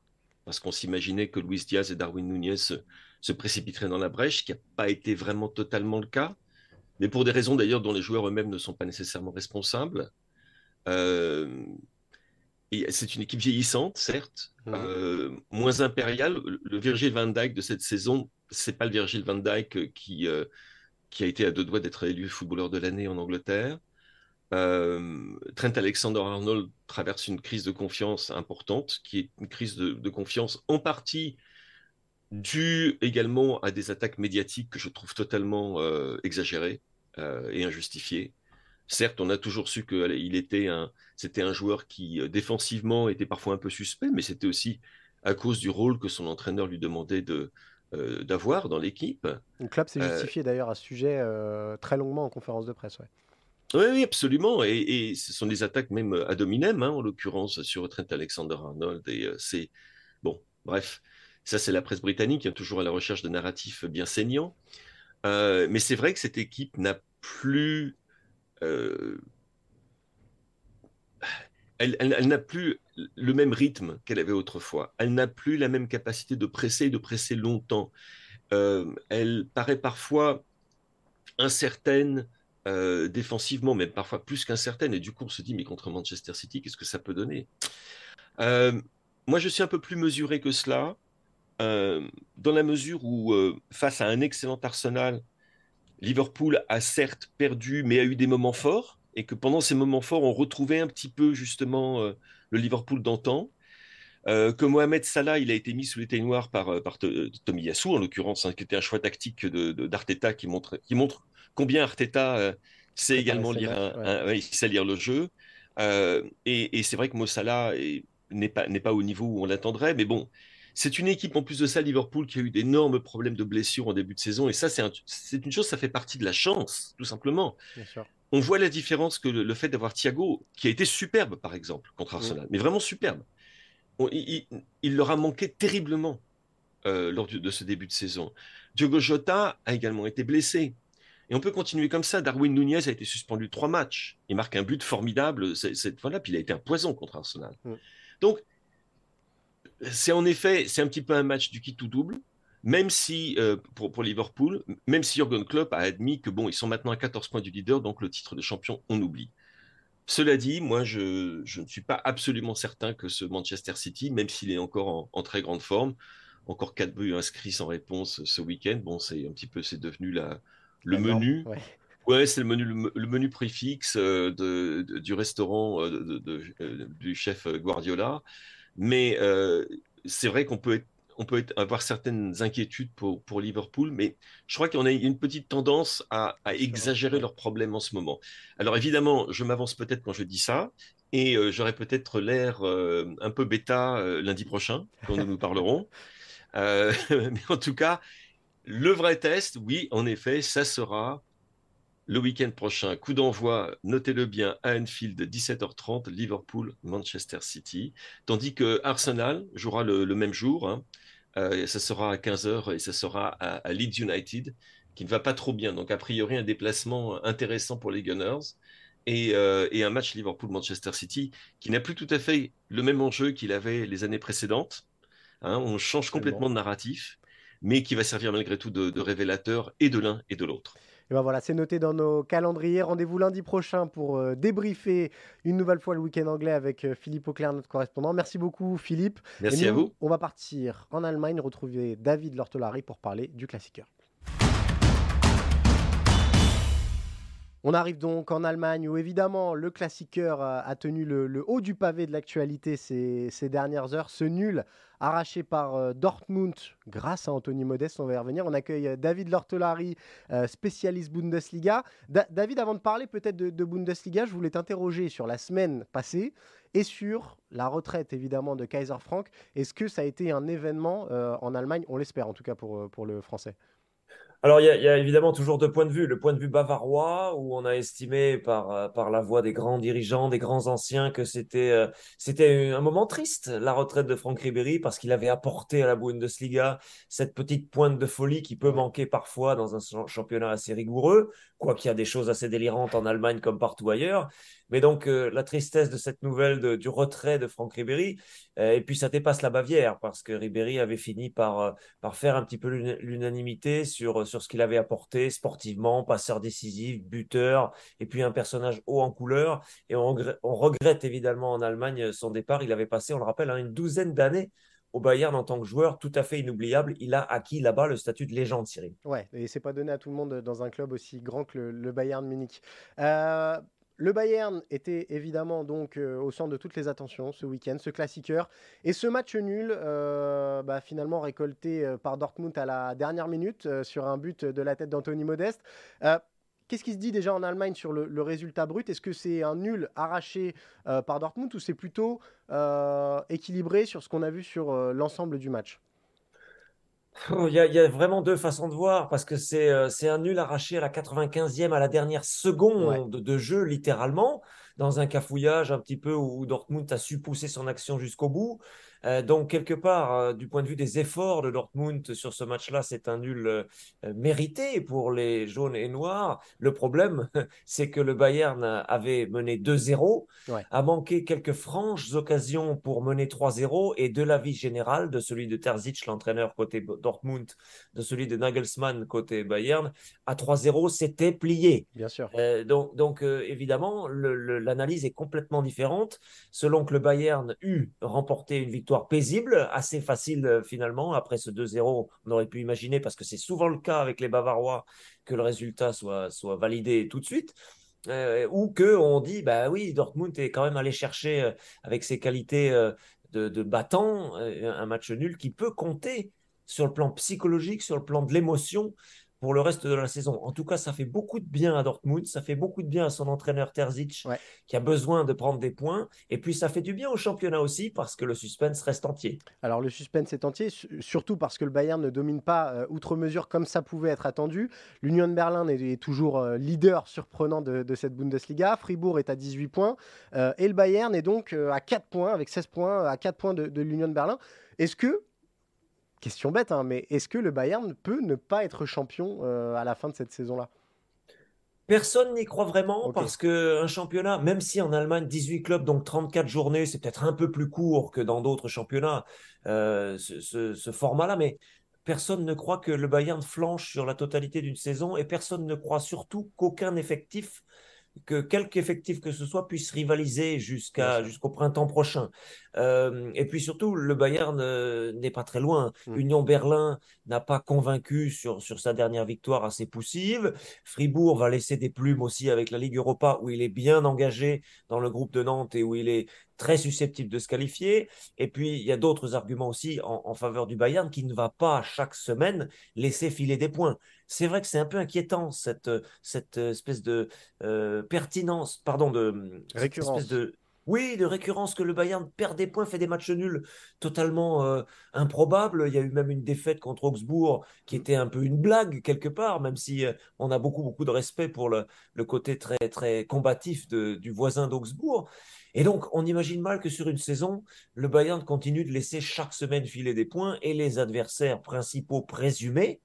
parce qu'on s'imaginait que Luis Diaz et Darwin Nunez se, se précipiteraient dans la brèche, ce qui n'a pas été vraiment totalement le cas mais pour des raisons d'ailleurs dont les joueurs eux-mêmes ne sont pas nécessairement responsables. Euh, c'est une équipe vieillissante, certes, euh, moins impériale. Le Virgil van Dijk de cette saison, c'est pas le Virgil van Dijk qui, euh, qui a été à deux doigts d'être élu footballeur de l'année en Angleterre. Trent Alexander-Arnold traverse une crise de confiance importante, qui est une crise de, de confiance en partie due également à des attaques médiatiques que je trouve totalement exagérées. Euh, et injustifié. Certes, on a toujours su qu'il était un, c'était un joueur qui euh, défensivement était parfois un peu suspect, mais c'était aussi à cause du rôle que son entraîneur lui demandait de, euh, d'avoir dans l'équipe. Le club s'est justifié d'ailleurs à ce sujet très longuement en conférence de presse. Oui, oui, absolument. Et, ce sont des attaques même à dominem, hein, en l'occurrence sur Trent Alexander-Arnold. Et c'est bon, bref, ça c'est la presse britannique, hein, toujours à la recherche de narratifs bien saignants. Mais c'est vrai que cette équipe n'a plus. Euh, elle, n'a plus le même rythme qu'elle avait autrefois. Elle n'a plus la même capacité de presser et de presser longtemps. Euh, elle paraît parfois incertaine euh, défensivement, même parfois plus qu'incertaine. Et du coup, on se dit, mais contre Manchester City, qu'est-ce que ça peut donner? Moi, je suis un peu plus mesuré que cela, dans la mesure où, face à un excellent Arsenal, Liverpool a certes perdu, mais a eu des moments forts, et que pendant ces moments forts, on retrouvait un petit peu justement euh, le Liverpool d'antan. Euh, que Mohamed Salah, il a été mis sous les noirs par, euh, par Tommy Yassou, en l'occurrence, hein, qui était un choix tactique d'Arteta de, qui, montre, qui montre combien Arteta sait également lire, sait lire le jeu. et, c'est vrai que Mo Salah n'est pas, pas au niveau où on l'attendrait, mais bon, c'est une équipe, en plus de ça, Liverpool, qui a eu d'énormes problèmes de blessures en début de saison. Et ça, c'est une chose, ça fait partie de la chance, tout simplement. On voit la différence que le, fait d'avoir Thiago, qui a été superbe, par exemple, contre Arsenal, mais vraiment superbe. il, leur a manqué terriblement euh, lors de, ce début de saison. Diogo Jota a également été blessé. Et on peut continuer comme ça. Darwin Nunez a été suspendu trois matchs. Il marque un but formidable cette fois-là, puis il a été un poison contre Arsenal. Donc, c'est en effet, c'est un petit peu un match du kit tout double, même si, euh, pour, Liverpool, même si Jurgen Klopp a admis que bon, ils sont maintenant à 14 points du leader, donc le titre de champion, on oublie. Cela dit, moi, je, ne suis pas absolument certain que ce Manchester City, même s'il est encore en, très grande forme, encore 4 buts inscrits sans réponse ce week-end, bon, c'est un petit peu, c'est devenu la, le menu. Ouais. c'est le menu, le, menu préfixe euh, de, du restaurant euh, du chef Guardiola. Mais euh, c'est vrai qu'on peut, on peut avoir certaines inquiétudes pour, pour Liverpool, mais je crois qu'on a une petite tendance à, exagérer leurs problèmes en ce moment. Alors évidemment, je m'avance peut-être quand je dis ça, et euh, j'aurai peut-être l'air euh, un peu bêta lundi prochain, quand nous nous parlerons. mais en tout cas, le vrai test, oui, en effet, ça sera le week-end prochain. Coup d'envoi, notez-le bien, à Anfield, 17h30, Liverpool, Manchester City. Tandis que Arsenal jouera le, même jour. Hein. Euh, ça sera à 15h et ça sera à, Leeds United, qui ne va pas trop bien. Donc, a priori, un déplacement intéressant pour les Gunners. Et, euh, un match Liverpool-Manchester City qui n'a plus tout à fait le même enjeu qu'il avait les années précédentes. Hein. on change complètement de narratif, mais qui va servir malgré tout de révélateur et de l'un et de l'autre. Et ben voilà, c'est noté dans nos calendriers. Rendez-vous lundi prochain pour euh, débriefer une nouvelle fois le week-end anglais avec euh, Philippe Auclair, notre correspondant. Merci beaucoup, Philippe. Merci à vous. On va partir en Allemagne, retrouver David Lortolari pour parler du classiqueur. On arrive donc en Allemagne où évidemment le classiqueur a, tenu le, haut du pavé de l'actualité ces, dernières heures. Ce nul arraché par euh, Dortmund grâce à Anthony Modeste, on va y revenir. On accueille euh, David Lortolari, euh, spécialiste Bundesliga. David, avant de parler peut-être de, Bundesliga, je voulais t'interroger sur la semaine passée et sur la retraite évidemment de Kaiser Frank. Est-ce que ça a été un événement en Allemagne? On l'espère en tout cas pour, pour le français. Alors, il y, a, évidemment toujours deux points de vue. Le point de vue bavarois, où on a estimé par, euh, par la voix des grands dirigeants, des grands anciens, que c'était euh, c'était un moment triste, la retraite de Franck Ribéry, parce qu'il avait apporté à la Bundesliga cette petite pointe de folie qui peut manquer parfois dans un championnat assez rigoureux, quoi qu'il y a des choses assez délirantes en Allemagne comme partout ailleurs. Mais donc, euh, la tristesse de cette nouvelle du retrait de Franck Ribéry, euh, et puis ça dépasse la Bavière, parce que Ribéry avait fini par, euh, par faire un petit peu l'unanimité sur, sur ce qu'il avait apporté sportivement, passeur décisif, buteur, et puis un personnage haut en couleur. Et on, on regrette évidemment en Allemagne son départ. Il avait passé, on le rappelle, hein, une douzaine d'années au Bayern en tant que joueur tout à fait inoubliable. Il a acquis là-bas le statut de légende, Cyril. Ouais, et c'est pas donné à tout le monde dans un club aussi grand que le, Bayern Munich. Euh, le Bayern était évidemment donc euh, au centre de toutes les attentions ce week-end, ce classiqueur. Et ce match nul, euh, bah, finalement récolté euh, par Dortmund à la dernière minute sur un but de la tête d'Anthony Modeste. Qu'est-ce qui se dit déjà en Allemagne sur le, résultat brut? Est-ce que c'est un nul arraché par Dortmund ou c'est plutôt équilibré sur ce qu'on a vu sur l'ensemble du match? Oh, il y, a, vraiment deux façons de voir parce que c'est euh, un nul arraché à la 95e, à la dernière seconde de jeu, littéralement, dans un cafouillage un petit peu où Dortmund a su pousser son action jusqu'au bout. Euh, donc, quelque part, euh, du point de vue des efforts de Dortmund sur ce match-là, c'est un nul euh, mérité pour les jaunes et noirs. Le problème, c'est que le Bayern avait mené 2-0, a manqué quelques franches occasions pour mener 3-0 et de l'avis général de celui de Terzic, l'entraîneur côté Dortmund, de celui de Nagelsmann côté Bayern, à 3-0, c'était plié. Bien sûr. donc, donc évidemment, l'analyse est complètement différente. Selon que le Bayern eut remporté une victoire paisible, assez facile euh, finalement. Après ce 2-0, on aurait pu imaginer, parce que c'est souvent le cas avec les Bavarois, que le résultat soit, soit validé tout de suite. Euh, ou que on dit bah oui Dortmund est quand même allé chercher euh, avec ses qualités de, de, battant un match nul qui peut compter sur le plan psychologique, sur le plan de l'émotion pour le reste de la saison. En tout cas, ça fait beaucoup de bien à Dortmund, ça fait beaucoup de bien à son entraîneur Terzic qui a besoin de prendre des points. Et puis, ça fait du bien au championnat aussi parce que le suspense reste entier. Alors, le suspense est entier, surtout parce que le Bayern ne domine pas euh, outre mesure comme ça pouvait être attendu. L'Union de Berlin est, toujours euh, leader surprenant de, cette Bundesliga. Fribourg est à 18 points. Euh, et le Bayern est donc à 4 points, avec 16 points, à 4 points de, de l'Union de Berlin. Est-ce que Question bête, hein, mais est-ce que le Bayern peut ne pas être champion euh, à la fin de cette saison-là? Personne n'y croit vraiment parce qu'un championnat, même si en Allemagne 18 clubs, donc 34 journées, c'est peut-être un peu plus court que dans d'autres championnats, euh, ce, format-là, mais personne ne croit que le Bayern flanche sur la totalité d'une saison et personne ne croit surtout qu'aucun effectif que quelque effectif que ce soit puisse rivaliser jusqu'à jusqu'au printemps prochain. Euh, et puis surtout, le Bayern euh, n'est pas très loin. Mm. Union Berlin n'a pas convaincu sur, sur sa dernière victoire assez poussive. Fribourg va laisser des plumes aussi avec la Ligue Europa où il est bien engagé dans le groupe de Nantes et où il est très susceptible de se qualifier. Et puis, il y a d'autres arguments aussi en, faveur du Bayern qui ne va pas chaque semaine laisser filer des points. C'est vrai que c'est un peu inquiétant cette, cette espèce de euh, pertinence, pardon, de récurrence. de Oui, de récurrence que le Bayern perd des points, fait des matchs nuls totalement euh, improbables. Il y a eu même une défaite contre Augsbourg qui était un peu une blague quelque part, même si euh, on a beaucoup beaucoup de respect pour le, côté très très combatif du voisin d'Augsbourg. Et donc, on imagine mal que sur une saison, le Bayern continue de laisser chaque semaine filer des points et les adversaires principaux présumés,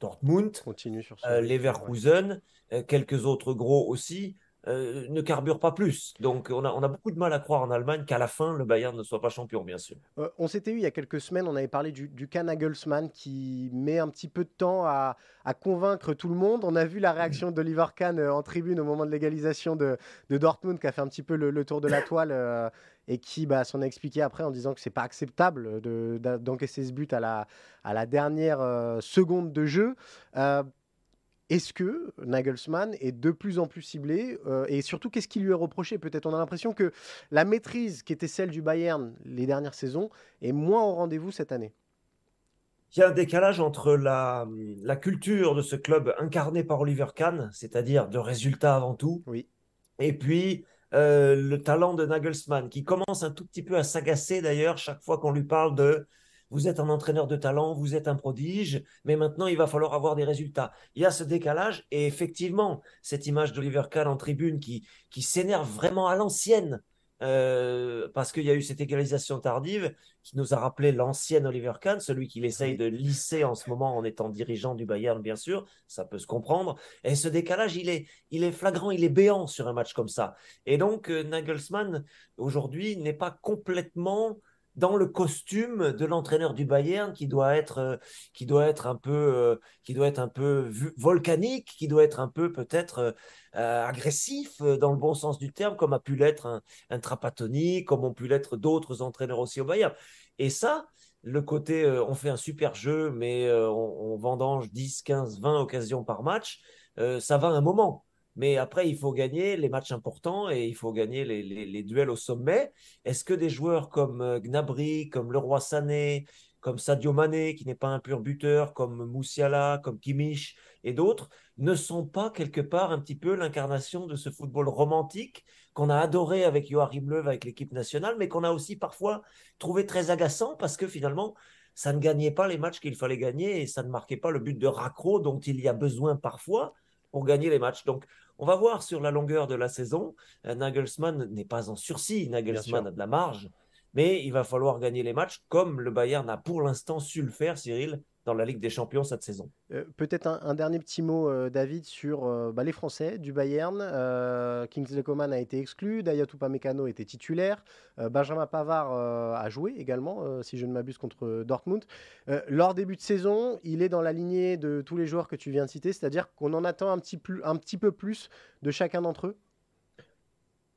Dortmund, Continue sur euh, Leverkusen, quelques autres gros aussi, euh, ne carbure pas plus. Donc on a, on a, beaucoup de mal à croire en Allemagne qu'à la fin, le Bayern ne soit pas champion, bien sûr. Euh, on s'était eu il y a quelques semaines, on avait parlé du, du Nagelsmann qui met un petit peu de temps à, convaincre tout le monde. On a vu la réaction d'Oliver Kahn euh, en tribune au moment de l'égalisation de, Dortmund qui a fait un petit peu le, tour de la toile. et qui bah, s'en a expliqué après en disant que c'est pas acceptable d'encaisser ce but à la, à la dernière seconde de jeu. Est-ce que Nagelsmann est de plus en plus ciblé euh, Et surtout, qu'est-ce qui lui est reproché? Peut-être on a l'impression que la maîtrise qui était celle du Bayern les dernières saisons est moins au rendez-vous cette année. Il y a un décalage entre la, la culture de ce club incarné par Oliver Kahn, c'est-à-dire de résultats avant tout, oui. et puis euh, le talent de Nagelsmann, qui commence un tout petit peu à s'agacer d'ailleurs chaque fois qu'on lui parle de vous êtes un entraîneur de talent, vous êtes un prodige, mais maintenant il va falloir avoir des résultats. Il y a ce décalage et effectivement, cette image d'Oliver Kahn en tribune qui, qui s'énerve vraiment à l'ancienne, euh, parce qu'il y a eu cette égalisation tardive qui nous a rappelé l'ancien Oliver Kahn, celui qu'il essaye de lisser en ce moment en étant dirigeant du Bayern, bien sûr, ça peut se comprendre. Et ce décalage, il est, il est flagrant, il est béant sur un match comme ça. Et donc, euh, Nagelsmann, aujourd'hui, n'est pas complètement dans le costume de l'entraîneur du Bayern qui doit être euh, qui doit être un peu euh, qui doit être un peu volcanique, qui doit être un peu peut-être euh, agressif dans le bon sens du terme, comme a pu l'être un, un Trapattoni, comme ont pu l'être d'autres entraîneurs aussi au Bayern. Et ça, le côté on fait un super jeu, mais on, on, vendange 10, 15, 20 occasions par match, ça va un moment. Mais après, il faut gagner les matchs importants et il faut gagner les, duels au sommet. Est-ce que des joueurs comme euh, Gnabry, comme Leroy Sané, comme Sadio Mané, qui n'est pas un pur buteur, comme Moussiala, comme Kimmich et d'autres, ne sont pas quelque part un petit peu l'incarnation de ce football romantique qu'on a adoré avec Joachim Löw, avec l'équipe nationale, mais qu'on a aussi parfois trouvé très agaçant parce que finalement, ça ne gagnait pas les matchs qu'il fallait gagner et ça ne marquait pas le but de raccro dont il y a besoin parfois? Pour gagner les matchs. Donc, on va voir sur la longueur de la saison. Euh, Nagelsmann n'est pas en sursis. Nagelsmann a de la marge. Mais il va falloir gagner les matchs comme le Bayern a pour l'instant su le faire, Cyril, dans la Ligue des Champions cette saison. Euh, peut-être un, dernier petit mot, euh, David, sur euh, bah, les Français du Bayern. Kingsley Coman a été exclu, Dayot Upamecano était titulaire, Benjamin Pavard a joué également, si je ne m'abuse, contre Dortmund. leur début de saison, il est dans la lignée de tous les joueurs que tu viens de citer, c'est-à-dire qu'on en attend un petit peu plus de chacun d'entre eux?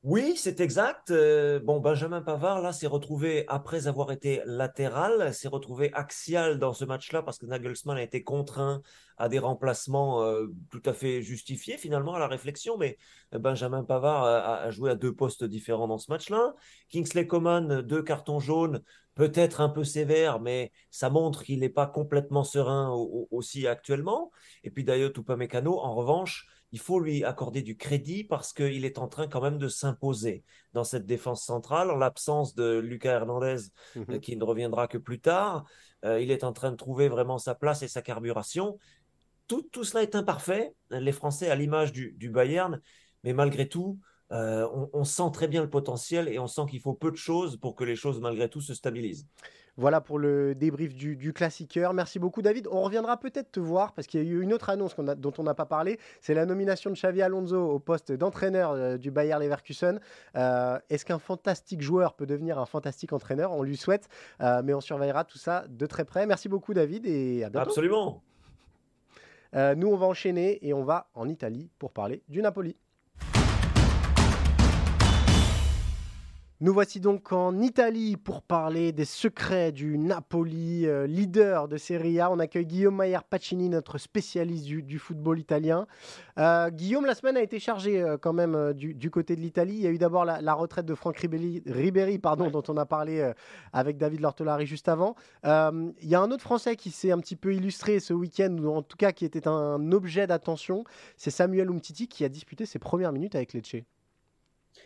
Oui, c'est exact. Euh, bon, Benjamin Pavard, là, s'est retrouvé, après avoir été latéral, s'est retrouvé axial dans ce match-là parce que Nagelsmann a été contraint à des remplacements euh, tout à fait justifiés, finalement, à la réflexion. Mais Benjamin Pavard a, joué à deux postes différents dans ce match-là. Kingsley Coman, deux cartons jaunes, peut-être un peu sévères, mais ça montre qu'il n'est pas complètement serein aussi actuellement. Et puis, Dayot Upamecano, en revanche, il faut lui accorder du crédit parce qu'il est en train quand même de s'imposer dans cette défense centrale, en l'absence de Lucas Hernandez, euh, mhm. qui ne reviendra que plus tard. Euh, il est en train de trouver vraiment sa place et sa carburation. Tout, tout cela est imparfait, les Français à l'image du, Bayern, mais malgré tout, euh, on, sent très bien le potentiel et on sent qu'il faut peu de choses pour que les choses, malgré tout, se stabilisent. Voilà pour le débrief du, du classiqueur. Merci beaucoup, David. On reviendra peut-être te voir parce qu'il y a eu une autre annonce dont on n'a pas parlé. C'est la nomination de Xavi Alonso au poste d'entraîneur euh, du Bayer Leverkusen. Euh, est-ce qu'un fantastique joueur peut devenir un fantastique entraîneur? On lui souhaite, euh, mais on surveillera tout ça de très près. Merci beaucoup, David, et à bientôt. Absolument. nous, on va enchaîner et on va en Italie pour parler du Napoli. Nous voici donc en Italie pour parler des secrets du Napoli, euh, leader de Serie A. On accueille Guillaume Maillard Pacini, notre spécialiste du, football italien. Euh, Guillaume, la semaine a été chargée euh, quand même du, côté de l'Italie. Il y a eu d'abord la, retraite de Franck Ribéry, pardon, dont on a parlé avec David Lortolari juste avant. il y a un autre Français qui s'est un petit peu illustré ce week-end, ou en tout cas qui était un objet d'attention. C'est Samuel Umtiti qui a disputé ses premières minutes avec Lecce.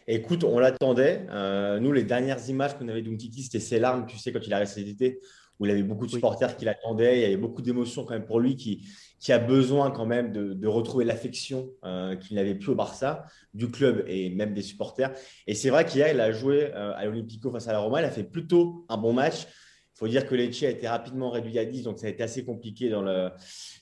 Écoute, on l'attendait. Euh, nous, les dernières images qu'on avait d'Umtiti, c'était ses larmes, tu sais, quand il a été, où il avait beaucoup de supporters qui l'attendaient. Il y avait beaucoup d'émotions quand même pour lui, qui, qui a besoin quand même de, retrouver l'affection euh, qu'il n'avait plus au Barça, du club et même des supporters. Et c'est vrai qu'hier, il a joué euh, à l'Olympico face à la Roma. Il a fait plutôt un bon match. Il faut dire que Lecce a été rapidement réduit à 10, donc ça a été assez compliqué dans, le,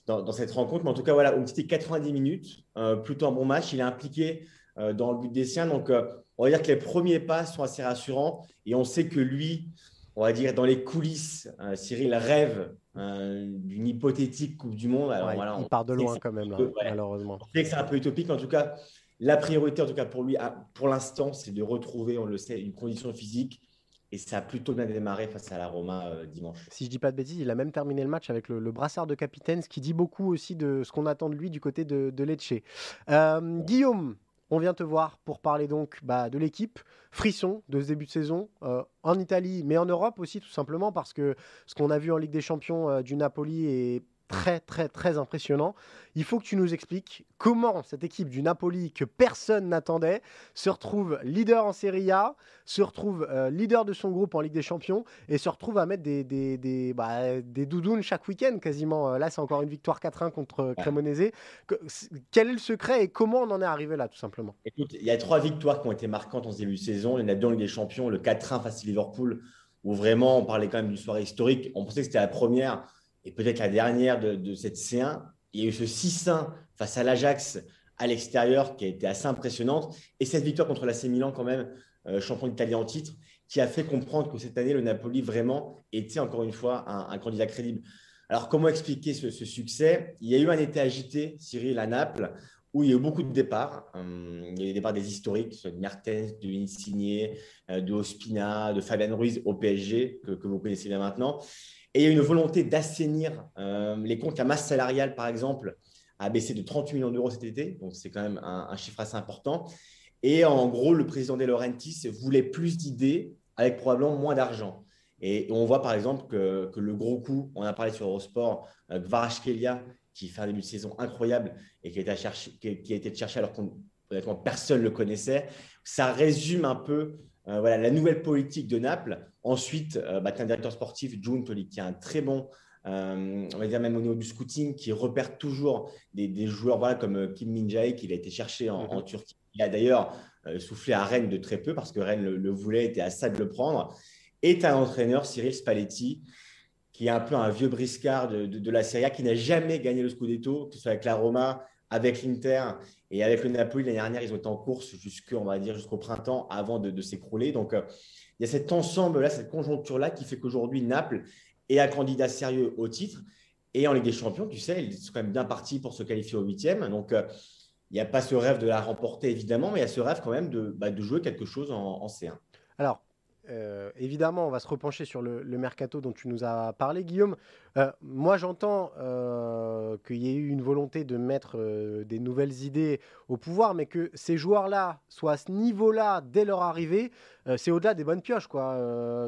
dans, cette rencontre. Mais en tout cas, voilà, Umtiti, 90 minutes, plutôt un bon match. Il est impliqué dans le but des siens. Donc, euh, on va dire que les premiers pas sont assez rassurants. Et on sait que lui, on va dire dans les coulisses, euh, Cyril rêve d'une hypothétique Coupe du Monde. Alors, voilà, il part de loin quand même, malheureusement. On sait que c'est un peu utopique. En tout cas, la priorité, en tout cas pour lui, pour l'instant, c'est de retrouver, on le sait, une condition physique. Et ça a plutôt bien démarré face à la Roma dimanche. Si je dis pas de bêtises, il a même terminé le match avec le, brassard de capitaine, ce qui dit beaucoup aussi de ce qu'on attend de lui du côté de, de Lecce. Guillaume, on vient te voir pour parler donc bah, de l'équipe. Frisson de ce début de saison euh, en Italie, mais en Europe aussi, tout simplement parce que ce qu'on a vu en Ligue des Champions euh, du Napoli est très très très impressionnant. Il faut que tu nous expliques comment cette équipe du Napoli que personne n'attendait se retrouve leader en Serie A, se retrouve euh, leader de son groupe en Ligue des Champions et se retrouve à mettre des, des, des, bah, des doudounes chaque week-end quasiment. Euh, là, c'est encore une victoire 4-1 contre Cremonese. Quel est le secret et comment on en est arrivé là, tout simplement? Écoute, il y a trois victoires qui ont été marquantes en ce début de saison. Il y en a deux en Ligue des Champions, le 4-1 face à Liverpool, où vraiment on parlait quand même d'une soirée historique. On pensait que c'était la première et peut-être la dernière de, cette C1, il y a eu ce 6-1 face à l'Ajax à l'extérieur qui a été assez impressionnante. Et cette victoire contre l'AC Milan, quand même, euh, champion d'Italie en titre, qui a fait comprendre que cette année, le Napoli vraiment était encore une fois un, candidat crédible. Alors, comment expliquer ce, succès? Il y a eu un été agité, Cyril, à Naples, où il y a eu beaucoup de départs. Hum, il y a eu des départs des historiques, de Mertens, de Insigne, euh, de Ospina, de Fabian Ruiz au PSG, que vous connaissez bien maintenant. Et il y a une volonté d'assainir euh, les comptes. La masse salariale, par exemple, a baissé de 38 millions d'euros cet été. Donc, c'est quand même un, chiffre assez important. Et en gros, le président De Laurentiis voulait plus d'idées avec probablement moins d'argent. Et on voit par exemple que, le gros coup, on a parlé sur Eurosport, euh, Kvaratskhelia, qui fait un début de saison incroyable et qui a été, qui, a été cherché alors qu'on personne ne le connaissait. Ça résume un peu euh, voilà, la nouvelle politique de Naples. Ensuite, euh, bah, tu as un directeur sportif, June qui a un très bon, euh, on va dire même au niveau du scouting, qui repère toujours des, joueurs voilà, comme Kim min qui a été cherché en, mhm. Turquie. Il a d'ailleurs soufflé à Rennes de très peu parce que Rennes le, voulait, était à ça de le prendre. Et tu as un entraîneur, Cyril Spalletti, qui est un peu un vieux briscard de, la Serie A, qui n'a jamais gagné le Scudetto, que ce soit avec la Roma, avec l'Inter et avec le Napoli, l'année dernière, ils ont été en course jusqu'au, va dire, jusqu'au printemps avant de, s'écrouler. Donc, euh, il y a cet ensemble-là, cette conjoncture-là qui fait qu'aujourd'hui, Naples est un candidat sérieux au titre. Et en Ligue des Champions, tu sais, ils sont quand même bien partis pour se qualifier au huitième. Donc, euh, il n'y a pas ce rêve de la remporter, évidemment, mais il y a ce rêve quand même de, bah, jouer quelque chose en, en C1. Alors, euh, évidemment, on va se repencher sur le, mercato dont tu nous as parlé, Guillaume. Euh, moi, j'entends euh, qu'il y ait eu une volonté de mettre des nouvelles idées au pouvoir, mais que ces joueurs-là soient à ce niveau-là dès leur arrivée, c'est au-delà des bonnes pioches. Quoi.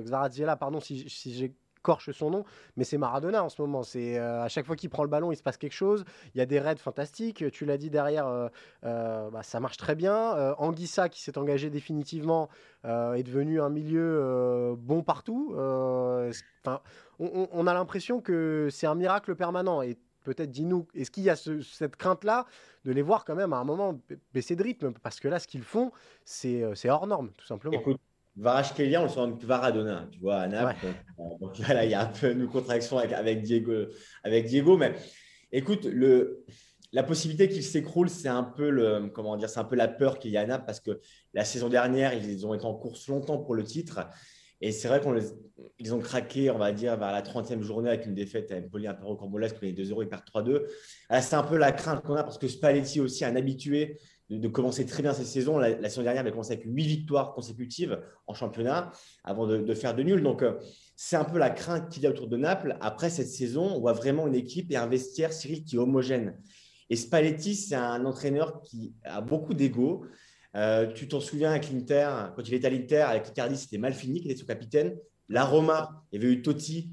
Xaraziela, pardon si j'ai corche son nom, mais c'est Maradona en ce moment. C'est euh, à chaque fois qu'il prend le ballon, il se passe quelque chose. Il y a des raids fantastiques. Tu l'as dit derrière, euh, euh, bah, ça marche très bien. Anguissa qui s'est engagé définitivement est devenu un milieu bon partout. On, a l'impression que c'est un miracle permanent et peut-être dis-nous, est-ce qu'il y a cette crainte-là de les voir quand même à un moment baisser de rythme? Parce que là, ce qu'ils font, c'est hors norme, tout simplement. Varashkelia, on le sent Varadona, tu vois, à Naples. Donc, il y a un peu une contraction avec, Diego, avec Diego. Mais écoute, le, la possibilité qu'il s'écroule, c'est un peu le, comment dire, c'est un peu la peur qu'il y a à Naples parce que la saison dernière, ils ont été en course longtemps pour le titre. Et c'est vrai qu'ils ont craqué, on va dire, vers la 30e journée avec une défaite à Empoli, un peu rocambolesque, les 2-0, ils perdent 3-2. C'est un peu la crainte qu'on a parce que Spalletti aussi, un habitué, de, commencer très bien cette saison. La, saison dernière, elle avait commencé avec huit victoires consécutives en championnat avant de, faire de nul. Donc, euh, c'est un peu la crainte qu'il y a autour de Naples. Après cette saison, on voit vraiment une équipe et un vestiaire, Cyril, qui est homogène. Et Spalletti, c'est un entraîneur qui a beaucoup d'ego. Euh, tu t'en souviens avec l'Inter, quand il était à l'Inter, avec Icardi, c'était mal fini, qui était son capitaine. La Roma, il y avait eu Totti.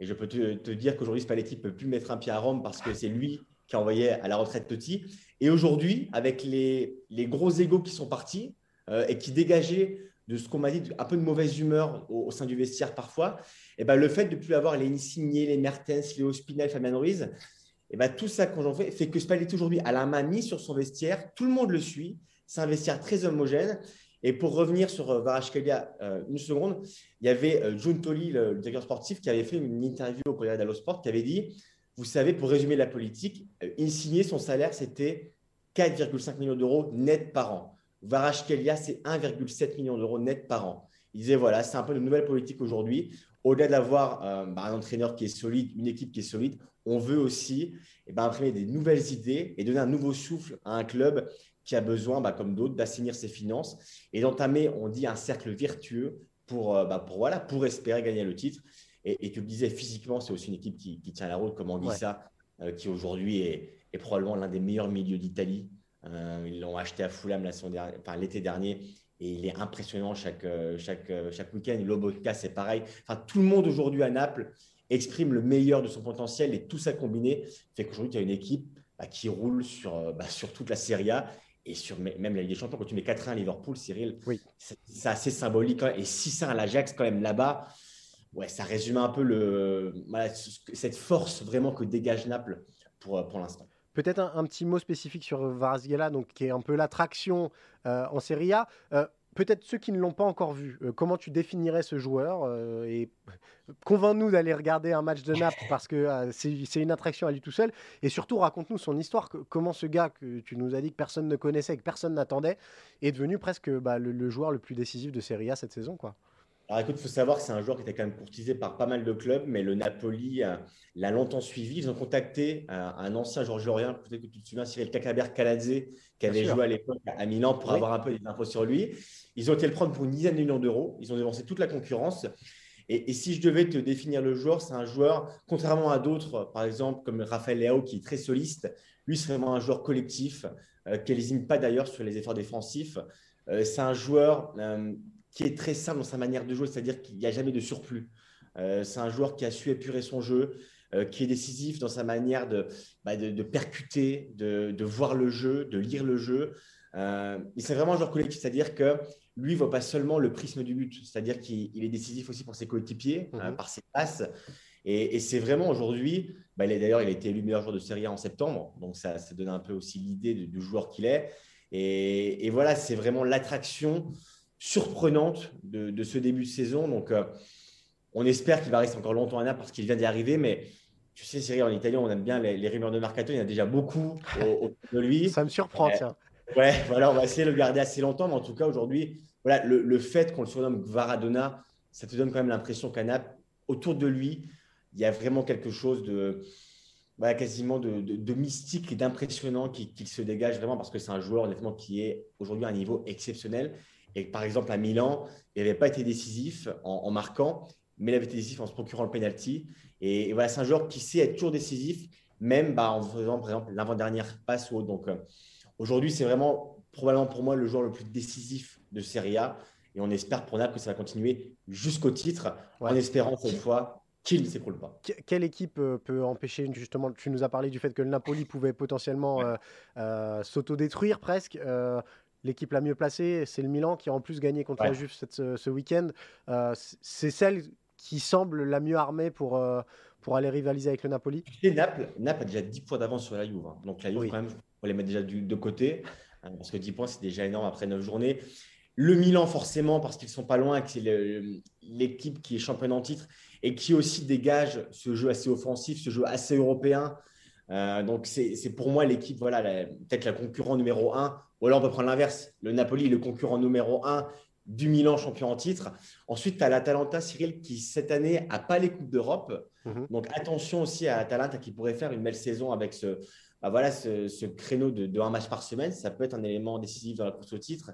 Et je peux te, te dire qu'aujourd'hui, Spalletti ne peut plus mettre un pied à Rome parce que c'est lui qui a envoyé à la retraite Totti. Et aujourd'hui, avec les, les, gros égaux qui sont partis, et qui dégageait de ce qu'on m'a dit, un peu de mauvaise humeur au, sein du vestiaire parfois, et ben, le fait de plus avoir les Insigné, les Mertens, les Ospinal, Fabien Ruiz, et ben, tout ça, quand j'en fais, fait que Spalletti aujourd'hui a la main mise sur son vestiaire, tout le monde le suit, c'est un vestiaire très homogène. Et pour revenir sur euh, Varashkelia, euh, une seconde, il y avait euh, John Tolley, le, directeur sportif, qui avait fait une interview au Corriere dello Sport, qui avait dit, vous savez, pour résumer la politique, Insigné, son salaire, c'était 4,5 millions d'euros net par an. Varashkelia, c'est 1,7 million d'euros net par an. Il disait, voilà, c'est un peu une nouvelle politique aujourd'hui. Au-delà d'avoir euh, bah, un entraîneur qui est solide, une équipe qui est solide, on veut aussi eh ben, imprimer des nouvelles idées et donner un nouveau souffle à un club qui a besoin, bah, comme d'autres, d'assainir ses finances et d'entamer, on dit, un cercle vertueux pour, euh, bah, pour, voilà, pour espérer gagner le titre. Et, tu le disais, physiquement, c'est aussi une équipe qui, tient la route, comme on dit ça, euh, qui aujourd'hui est, est, probablement l'un des meilleurs milieux d'Italie. Euh, ils l'ont acheté à Fulham l'été dernier et il est impressionnant chaque, euh, chaque, euh, chaque week-end. Lobotka, c'est pareil. Enfin, tout le monde aujourd'hui à Naples exprime le meilleur de son potentiel et tout ça combiné fait qu'aujourd'hui, tu as une équipe bah, qui roule sur, bah, sur toute la Serie A et sur même la Ligue des Champions. Quand tu mets 4-1 à Liverpool, Cyril, oui. c'est assez symbolique. Et 6-1 à l'Ajax, quand même, là-bas, ouais, ça résume un peu cette force vraiment que dégage Naples pour, pour l'instant. Peut-être un, petit mot spécifique sur Varazgela, donc qui est un peu l'attraction euh, en Serie A. Euh, peut-être ceux qui ne l'ont pas encore vu, euh, comment tu définirais ce joueur Et convainc-nous d'aller regarder un match de Naples parce que c'est une attraction à lui tout seul. Et surtout, raconte-nous son histoire. comment ce gars que tu nous as dit que personne ne connaissait, que personne n'attendait, est devenu presque bah, le, le, joueur le plus décisif de Serie A cette saison, quoi. Alors écoute, il faut savoir que c'est un joueur qui était quand même courtisé par pas mal de clubs, mais le Napoli euh, l'a longtemps suivi. Ils ont contacté euh, un ancien georgien, peut-être que tu te souviens, Cyril Kakaber Kaladze, qui avait joué à l'époque à Milan pour avoir un peu des infos sur lui. Ils ont été le prendre pour une dizaine de millions d'euros. Ils ont dévancé toute la concurrence. Et, si je devais te définir le joueur, c'est un joueur, contrairement à d'autres, par exemple comme Raphaël Leao, qui est très soliste, lui, c'est vraiment un joueur collectif, euh, qui n'hésite pas d'ailleurs sur les efforts défensifs. c'est un joueur qui est très simple dans sa manière de jouer, c'est-à-dire qu'il n'y a jamais de surplus. Euh, c'est un joueur qui a su épurer son jeu, euh, qui est décisif dans sa manière de, bah, de, percuter, de, voir le jeu, de lire le jeu. Euh, c'est vraiment un joueur collectif, c'est-à-dire que lui ne voit pas seulement le prisme du but, c'est-à-dire qu'il est décisif aussi pour ses coéquipiers, mhm. par ses passes. Et, c'est vraiment aujourd'hui, bah, d'ailleurs, il a été élu meilleur joueur de Serie A en septembre, donc ça, ça donne un peu aussi l'idée du joueur qu'il est. Et, et voilà, c'est vraiment l'attraction surprenante de, ce début de saison. Donc, euh, on espère qu'il va rester encore longtemps à Naples parce qu'il vient d'y arriver. Mais tu sais, Cyril, en Italie, on aime bien les, rumeurs de mercato. Il y en a déjà beaucoup autour de lui. Ça me surprend, tiens. Ouais, voilà, on va essayer de le garder assez longtemps. Mais en tout cas, aujourd'hui, voilà, le, fait qu'on le surnomme Varadona, ça te donne quand même l'impression qu'à Naples, autour de lui, il y a vraiment quelque chose de. quasiment de, mystique et d'impressionnant qui, qui, se dégage vraiment parce que c'est un joueur honnêtement qui est aujourd'hui à un niveau exceptionnel et par exemple, à Milan, il n'avait pas été décisif en, marquant, mais il avait été décisif en se procurant le penalty. Et, voilà, c'est un joueur qui sait être toujours décisif, même bah, en faisant, par exemple, l'avant-dernière passe ou autre. Donc, euh, aujourd'hui, c'est vraiment probablement pour moi le joueur le plus décisif de Serie A. Et on espère pour Naples que ça va continuer jusqu'au titre, en espérant cette fois qu'il ne s'écroule pas. Quelle équipe euh, peut empêcher, justement, tu nous as parlé du fait que le Napoli pouvait potentiellement euh, s'autodétruire presque l'équipe la mieux placée, c'est le Milan qui a en plus gagné contre la Juve ce, week-end. Euh, c'est celle qui semble la mieux armée pour, euh, pour aller rivaliser avec le Napoli. Et Naples, Naples a déjà 10 points d'avance sur la Juve. Hein. Donc la Juve, quand même, on les mettre déjà de côté. Hein, parce que 10 points, c'est déjà énorme après 9 journées. Le Milan, forcément, parce qu'ils ne sont pas loin, que c'est l'équipe qui est championne en titre et qui aussi dégage ce jeu assez offensif, ce jeu assez européen. Euh, donc, c'est pour moi l'équipe, voilà, peut-être la concurrent numéro 1 ou alors on peut prendre l'inverse. Le Napoli le concurrent numéro un du Milan champion en titre. Ensuite, tu as l'Atalanta, Cyril, qui cette année n'a pas les Coupes d'Europe. Mhm. Donc attention aussi à Atalanta qui pourrait faire une belle saison avec ce, bah voilà, ce, créneau de, un match par semaine. Ça peut être un élément décisif dans la course au titre.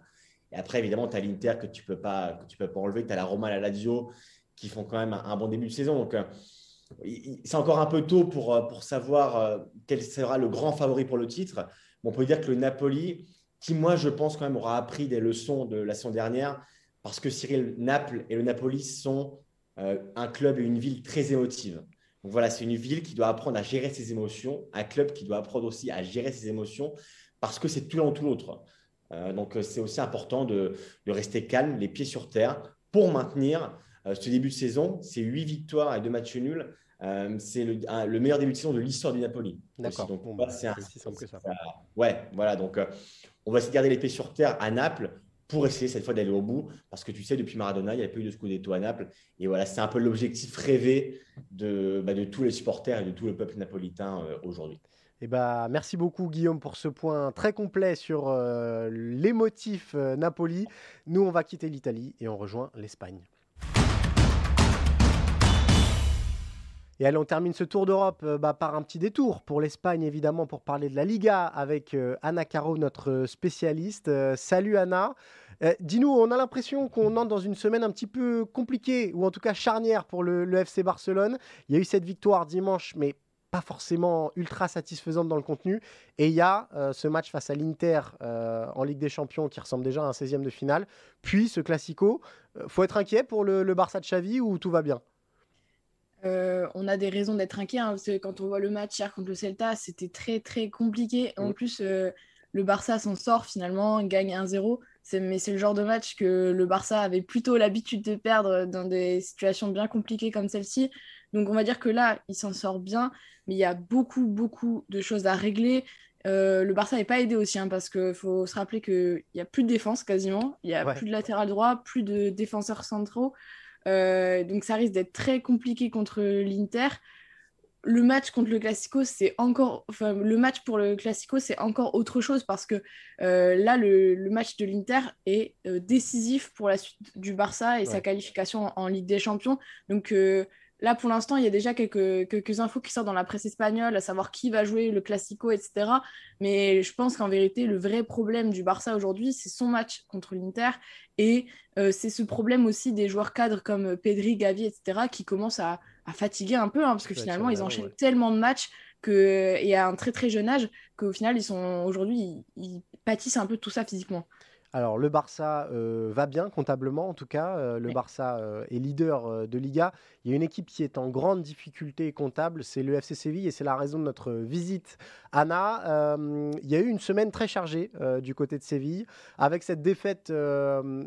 Et après, évidemment, tu as l'Inter que tu ne peux, pas, que tu peux pas enlever. Tu as la Roma, la Lazio qui font quand même un, bon début de saison. Donc, euh, c'est encore un peu tôt pour, euh, pour savoir euh, quel sera le grand favori pour le titre. on peut dire que le Napoli, qui, moi, je pense quand même aura appris des leçons de la saison dernière, parce que Cyril Naples et le Napoli sont euh, un club et une ville très émotive. Donc voilà, c'est une ville qui doit apprendre à gérer ses émotions, un club qui doit apprendre aussi à gérer ses émotions, parce que c'est tout l'un ou tout l'autre. donc c'est aussi important de, rester calme, les pieds sur terre, pour maintenir ce début de saison. C'est huit victoires et deux matchs nuls. c'est le, meilleur début de saison de l'histoire du Napoli. D'accord. Donc, bah, c'est aussi simple que ça. Ouais, voilà. Donc, on va de garder pieds sur terre à Naples pour essayer cette fois d'aller au bout. Parce que tu sais, depuis Maradona, il n'y a pas eu de Scudetto à Naples. Et voilà, c'est un peu l'objectif rêvé de, bah, tous les supporters et de tout le peuple napolitain euh, aujourd'hui. Eh bah, merci beaucoup Guillaume pour ce point très complet sur euh, les motifs euh, Napoli. Nous, on va quitter l'Italie et on rejoint l'Espagne. Et allez, on termine ce tour d'Europe bah, par un petit détour pour l'Espagne, évidemment, pour parler de la Liga avec Anna Caro, notre spécialiste. salut Anna. Euh, dis-nous, on a l'impression qu'on entre dans une semaine un petit peu compliquée, ou en tout cas charnière pour le, FC Barcelone. Il y a eu cette victoire dimanche, mais pas forcément ultra satisfaisante dans le contenu. Et il y a euh, ce match face à l'Inter euh, en Ligue des Champions qui ressemble déjà à un 16e de finale. Puis ce Classico. faut être inquiet pour le, Barça de Xavi ou tout va bien? On a des raisons d'être inquiet hein, parce que quand on voit le match hier contre le Celta, c'était très très compliqué. En mm. plus, le Barça s'en sort finalement, gagne 1-0 mais c'est le genre de match que le Barça avait plutôt l'habitude de perdre dans des situations bien compliquées comme celle-ci. Donc on va dire que là, il s'en sort bien, mais il y a beaucoup, beaucoup de choses à régler. Euh, le Barça n'est pas aidé aussi, hein, parce qu'il faut se rappeler qu'il n'y a plus de défense quasiment, il n'y a plus de latéral droit, plus de défenseurs centraux. Euh, donc ça risque d'être très compliqué contre l'Inter le match contre le Classico, c'est encore, enfin, le match pour le Classico, c'est encore autre chose parce que euh, là, le, match de l'Inter est euh, décisif pour la suite du Barça et sa qualification en, Ligue des Champions. Donc euh, là, pour l'instant, il y a déjà quelques, quelques infos qui sortent dans la presse espagnole, à savoir qui va jouer le Classico, etc. Mais je pense qu'en vérité, le vrai problème du Barça aujourd'hui, c'est son match contre l'Inter et c'est ce problème aussi des joueurs cadres comme Pedri, Gavi, etc. qui commencent à à fatiguer un peu, hein, parce que finalement, ils enchaînent tellement de matchs que, et à un très très jeune âge qu'au final, ils sont aujourd'hui, ils, pâtissent un peu de tout ça physiquement. Alors le Barça euh, va bien comptablement en tout cas. Euh, le Barça euh, est leader de Liga. Il y a une équipe qui est en grande difficulté comptable, c'est le FC Séville et c'est la raison de notre visite. Anna, il y a eu une semaine très chargée du côté de Séville avec cette défaite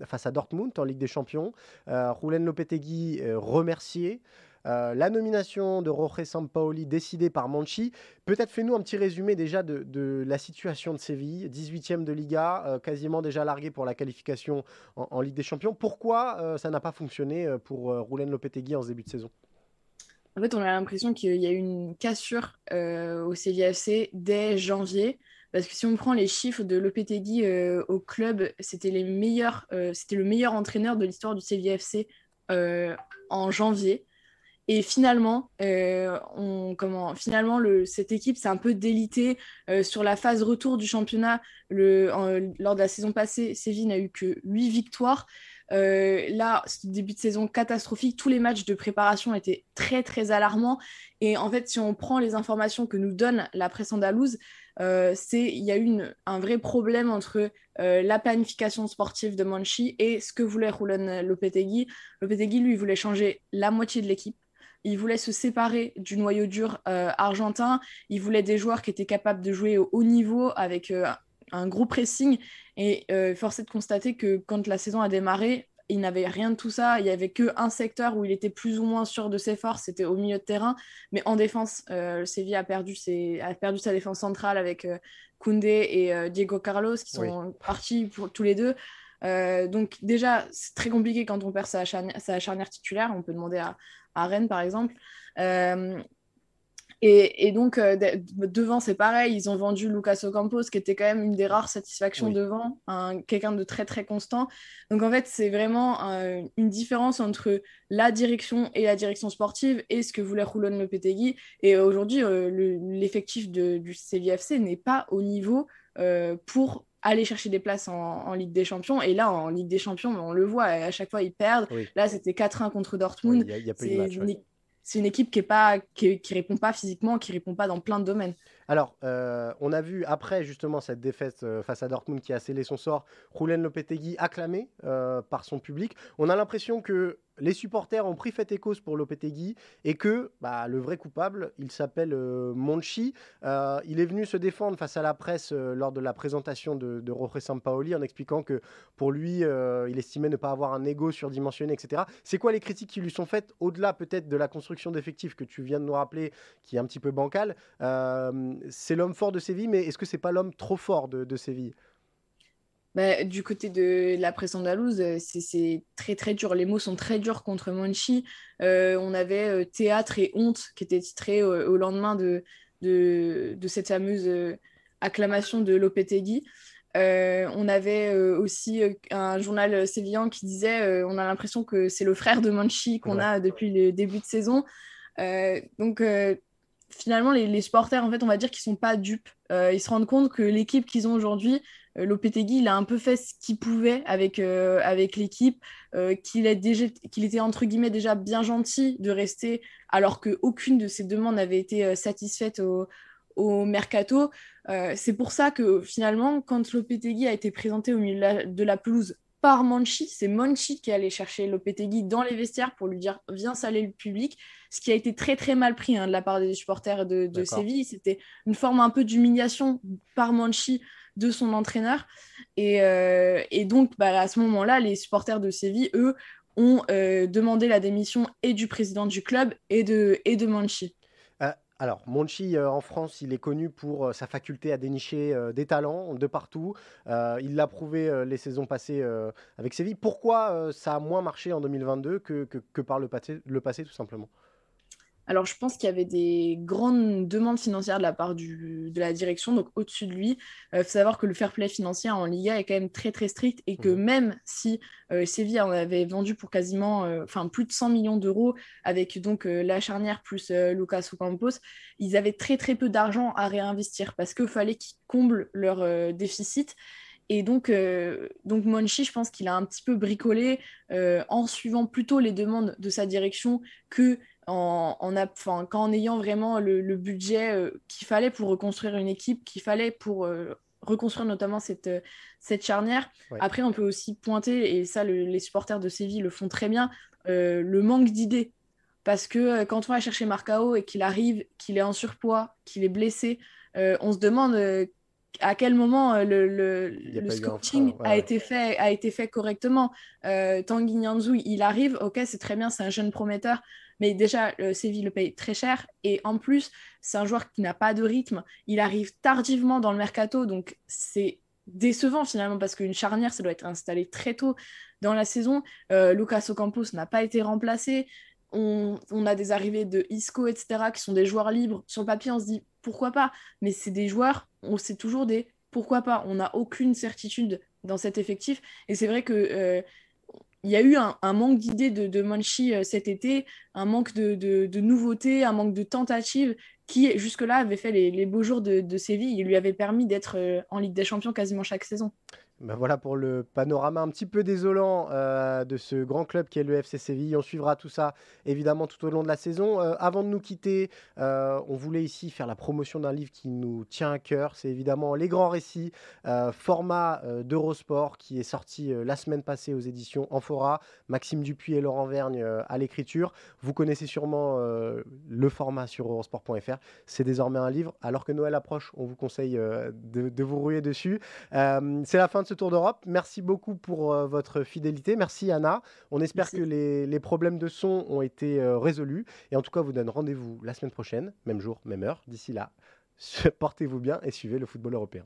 face à Dortmund en Ligue des Champions. Roulen Lopetegui remercié. Euh, la nomination de Jorge Sampaoli décidée par Manchi. Peut-être fais-nous un petit résumé déjà de, la situation de Séville, 18e de Liga, euh, quasiment déjà largué pour la qualification en, Ligue des Champions. Pourquoi euh, ça n'a pas fonctionné pour Roulen Lopetegui en ce début de saison? En fait, on a l'impression qu'il y a eu une cassure au Séville FC dès janvier. Parce que si on prend les chiffres de Lopetegui au club, c'était les meilleurs, c'était le meilleur entraîneur de l'histoire du Séville FC en janvier. Et finalement, euh, comment, finalement le, cette équipe s'est un peu délitée euh, sur la phase retour du championnat. Lors de la saison passée, Séville n'a eu que 8 victoires. Euh, là, début de saison catastrophique. Tous les matchs de préparation étaient très, très alarmants. Et en fait, si on prend les informations que nous donne la presse andalouse, il y a eu un vrai problème entre la planification sportive de Manchi et ce que voulait Roulen Lopetegui. Lopetegui, lui, voulait changer la moitié de l'équipe il voulait se séparer du noyau dur euh, argentin. Il voulait des joueurs qui étaient capables de jouer au haut niveau avec euh, un gros pressing. Et euh, force est de constater que quand la saison a démarré, il n'avait rien de tout ça. Il n'y avait qu'un secteur où il était plus ou moins sûr de ses forces, c'était au milieu de terrain. Mais en défense, le Séville a perdu, a perdu sa défense centrale avec Koundé et Diego Carlos qui sont partis pour tous les deux. donc déjà, c'est très compliqué quand on perd sa charnière titulaire. On peut demander à, à Rennes, par exemple. Euh, et, donc, euh, devant, c'est pareil, ils ont vendu Lucas Ocampos, qui était quand même une des rares satisfactions devant, quelqu'un de très, très constant. Donc, en fait, c'est vraiment une différence entre la direction et la direction sportive et ce que voulait Roulon Lopetegui. Et aujourd'hui, euh, l'effectif du CVFC n'est pas au niveau pour aller chercher des places en, Ligue des Champions. Et là, en Ligue des Champions, on le voit, à chaque fois, ils perdent. Là, c'était 4-1 contre Dortmund. c'est une, équipe qui pas, qui, répond pas physiquement, qui répond pas dans plein de domaines. Alors, euh, on a vu après justement cette défaite euh, face à Dortmund qui a scellé son sort, Roulen Lopetegui acclamé euh, par son public. On a l'impression que les supporters ont pris fait et cause pour Lopetegui et que bah, le vrai coupable, il s'appelle Monchi. Il est venu se défendre face à la presse lors de la présentation de, de Sampaoli en expliquant que pour lui, il estimait ne pas avoir un ego surdimensionné, etc. C'est quoi les critiques qui lui sont faites au-delà peut-être de la construction d'effectifs que tu viens de nous rappeler, qui est un petit peu bancale C'est l'homme fort de Séville, mais est-ce que c'est pas l'homme trop fort de, de Séville? Bah, du côté de la presse andalouse, euh, c'est très très dur. Les mots sont très durs contre Monchi. Euh, on avait euh, Théâtre et Honte qui étaient titrés au, lendemain de, de, cette fameuse acclamation de Lopetegui. on avait aussi un journal sévillan qui disait on a l'impression que c'est le frère de Monchi qu'on a depuis le début de saison. donc finalement, les, les, supporters, en fait, on va dire qu'ils sont pas dupes. ils se rendent compte que l'équipe qu'ils ont aujourd'hui, euh, Lopetegui, il a un peu fait ce qu'il pouvait avec, euh, avec l'équipe, euh, qu'il était entre guillemets déjà bien gentil de rester alors qu'aucune de ses demandes n'avait été satisfaite au, au mercato. c'est pour ça que finalement, quand Lopetegui a été présenté au milieu de la, pelouse par Monchi, c'est Monchi qui allait chercher Lopetegui dans les vestiaires pour lui dire viens saler le public, ce qui a été très très mal pris hein, de la part des supporters de, de Séville. C'était une forme un peu d'humiliation par Monchi de son entraîneur. Et, euh, donc, bah, à ce moment-là, les supporters de Séville, eux, ont euh, demandé la démission et du président du club et de, et de Monchi. Euh, alors, Monchi, en France, il est connu pour sa faculté à dénicher des talents de partout. il l'a prouvé les saisons passées avec Séville. Pourquoi ça a moins marché en 2022 que, que, par le passé, le passé, tout simplement? Alors, je pense qu'il y avait des grandes demandes financières de la part de la direction, donc au-dessus de lui. Il euh, faut savoir que le fair play financier en Liga est quand même très très strict et que mmh. même si euh, Séville en avait vendu pour quasiment, euh, plus de 100 millions d'euros avec donc la charnière plus Lucas Ocampos, ils avaient très très peu d'argent à réinvestir parce qu'il fallait qu'ils comblent leur déficit. Et donc, donc Monchi, je pense qu'il a un petit peu bricolé en suivant plutôt les demandes de sa direction que en, en, qu'en ayant vraiment le, budget euh, qu'il fallait pour reconstruire une équipe, qu'il fallait pour euh, reconstruire notamment cette, euh, cette charnière. Après, on peut aussi pointer, et ça, les supporters de Séville le font très bien, le manque d'idées. Parce que quand on va chercher Marcao et qu'il arrive, qu'il est en surpoids, qu'il est blessé, on se demande à quel moment le, le, scouting a, été fait, a été fait correctement. Tanguy Nyanzou, il arrive, ok, c'est très bien, c'est un jeune prometteur, mais déjà, le Séville le paye très cher. Et en plus, c'est un joueur qui n'a pas de rythme. Il arrive tardivement dans le mercato. Donc, c'est décevant finalement parce qu'une charnière, ça doit être installé très tôt dans la saison. Euh, Lucas Ocampos n'a pas été remplacé. On, a des arrivées de Isco, etc., qui sont des joueurs libres. Sur le papier, on se dit pourquoi pas? Mais c'est des joueurs, on sait toujours des pourquoi pas? On n'a aucune certitude dans cet effectif. Et c'est vrai que euh, il y a eu un, manque d'idées de, de Monchi euh, cet été, un manque de, nouveautés, un manque de tentatives qui, jusque-là, avait fait les, beaux jours de, Séville et lui avait permis d'être euh, en Ligue des Champions quasiment chaque saison. Ben voilà pour le panorama un petit peu désolant euh, de ce grand club qui est le FC Séville. On suivra tout ça évidemment tout au long de la saison. Euh, avant de nous quitter, euh, on voulait ici faire la promotion d'un livre qui nous tient à cœur. C'est évidemment Les Grands Récits, format d'Eurosport qui est sorti la semaine passée aux éditions Amphora. Maxime Dupuis et Laurent Vergne à l'écriture. Vous connaissez sûrement le format sur eurosport.fr. C'est désormais un livre. Alors que Noël approche, on vous conseille de, vous rouiller dessus. C'est la fin ce Tour d'Europe. Merci beaucoup pour euh, votre fidélité. Merci Anna. On espère que les, problèmes de son ont été euh, résolus. Et en tout cas, vous donne rendez-vous la semaine prochaine, même jour, même heure. D'ici là, portez-vous bien et suivez le football européen.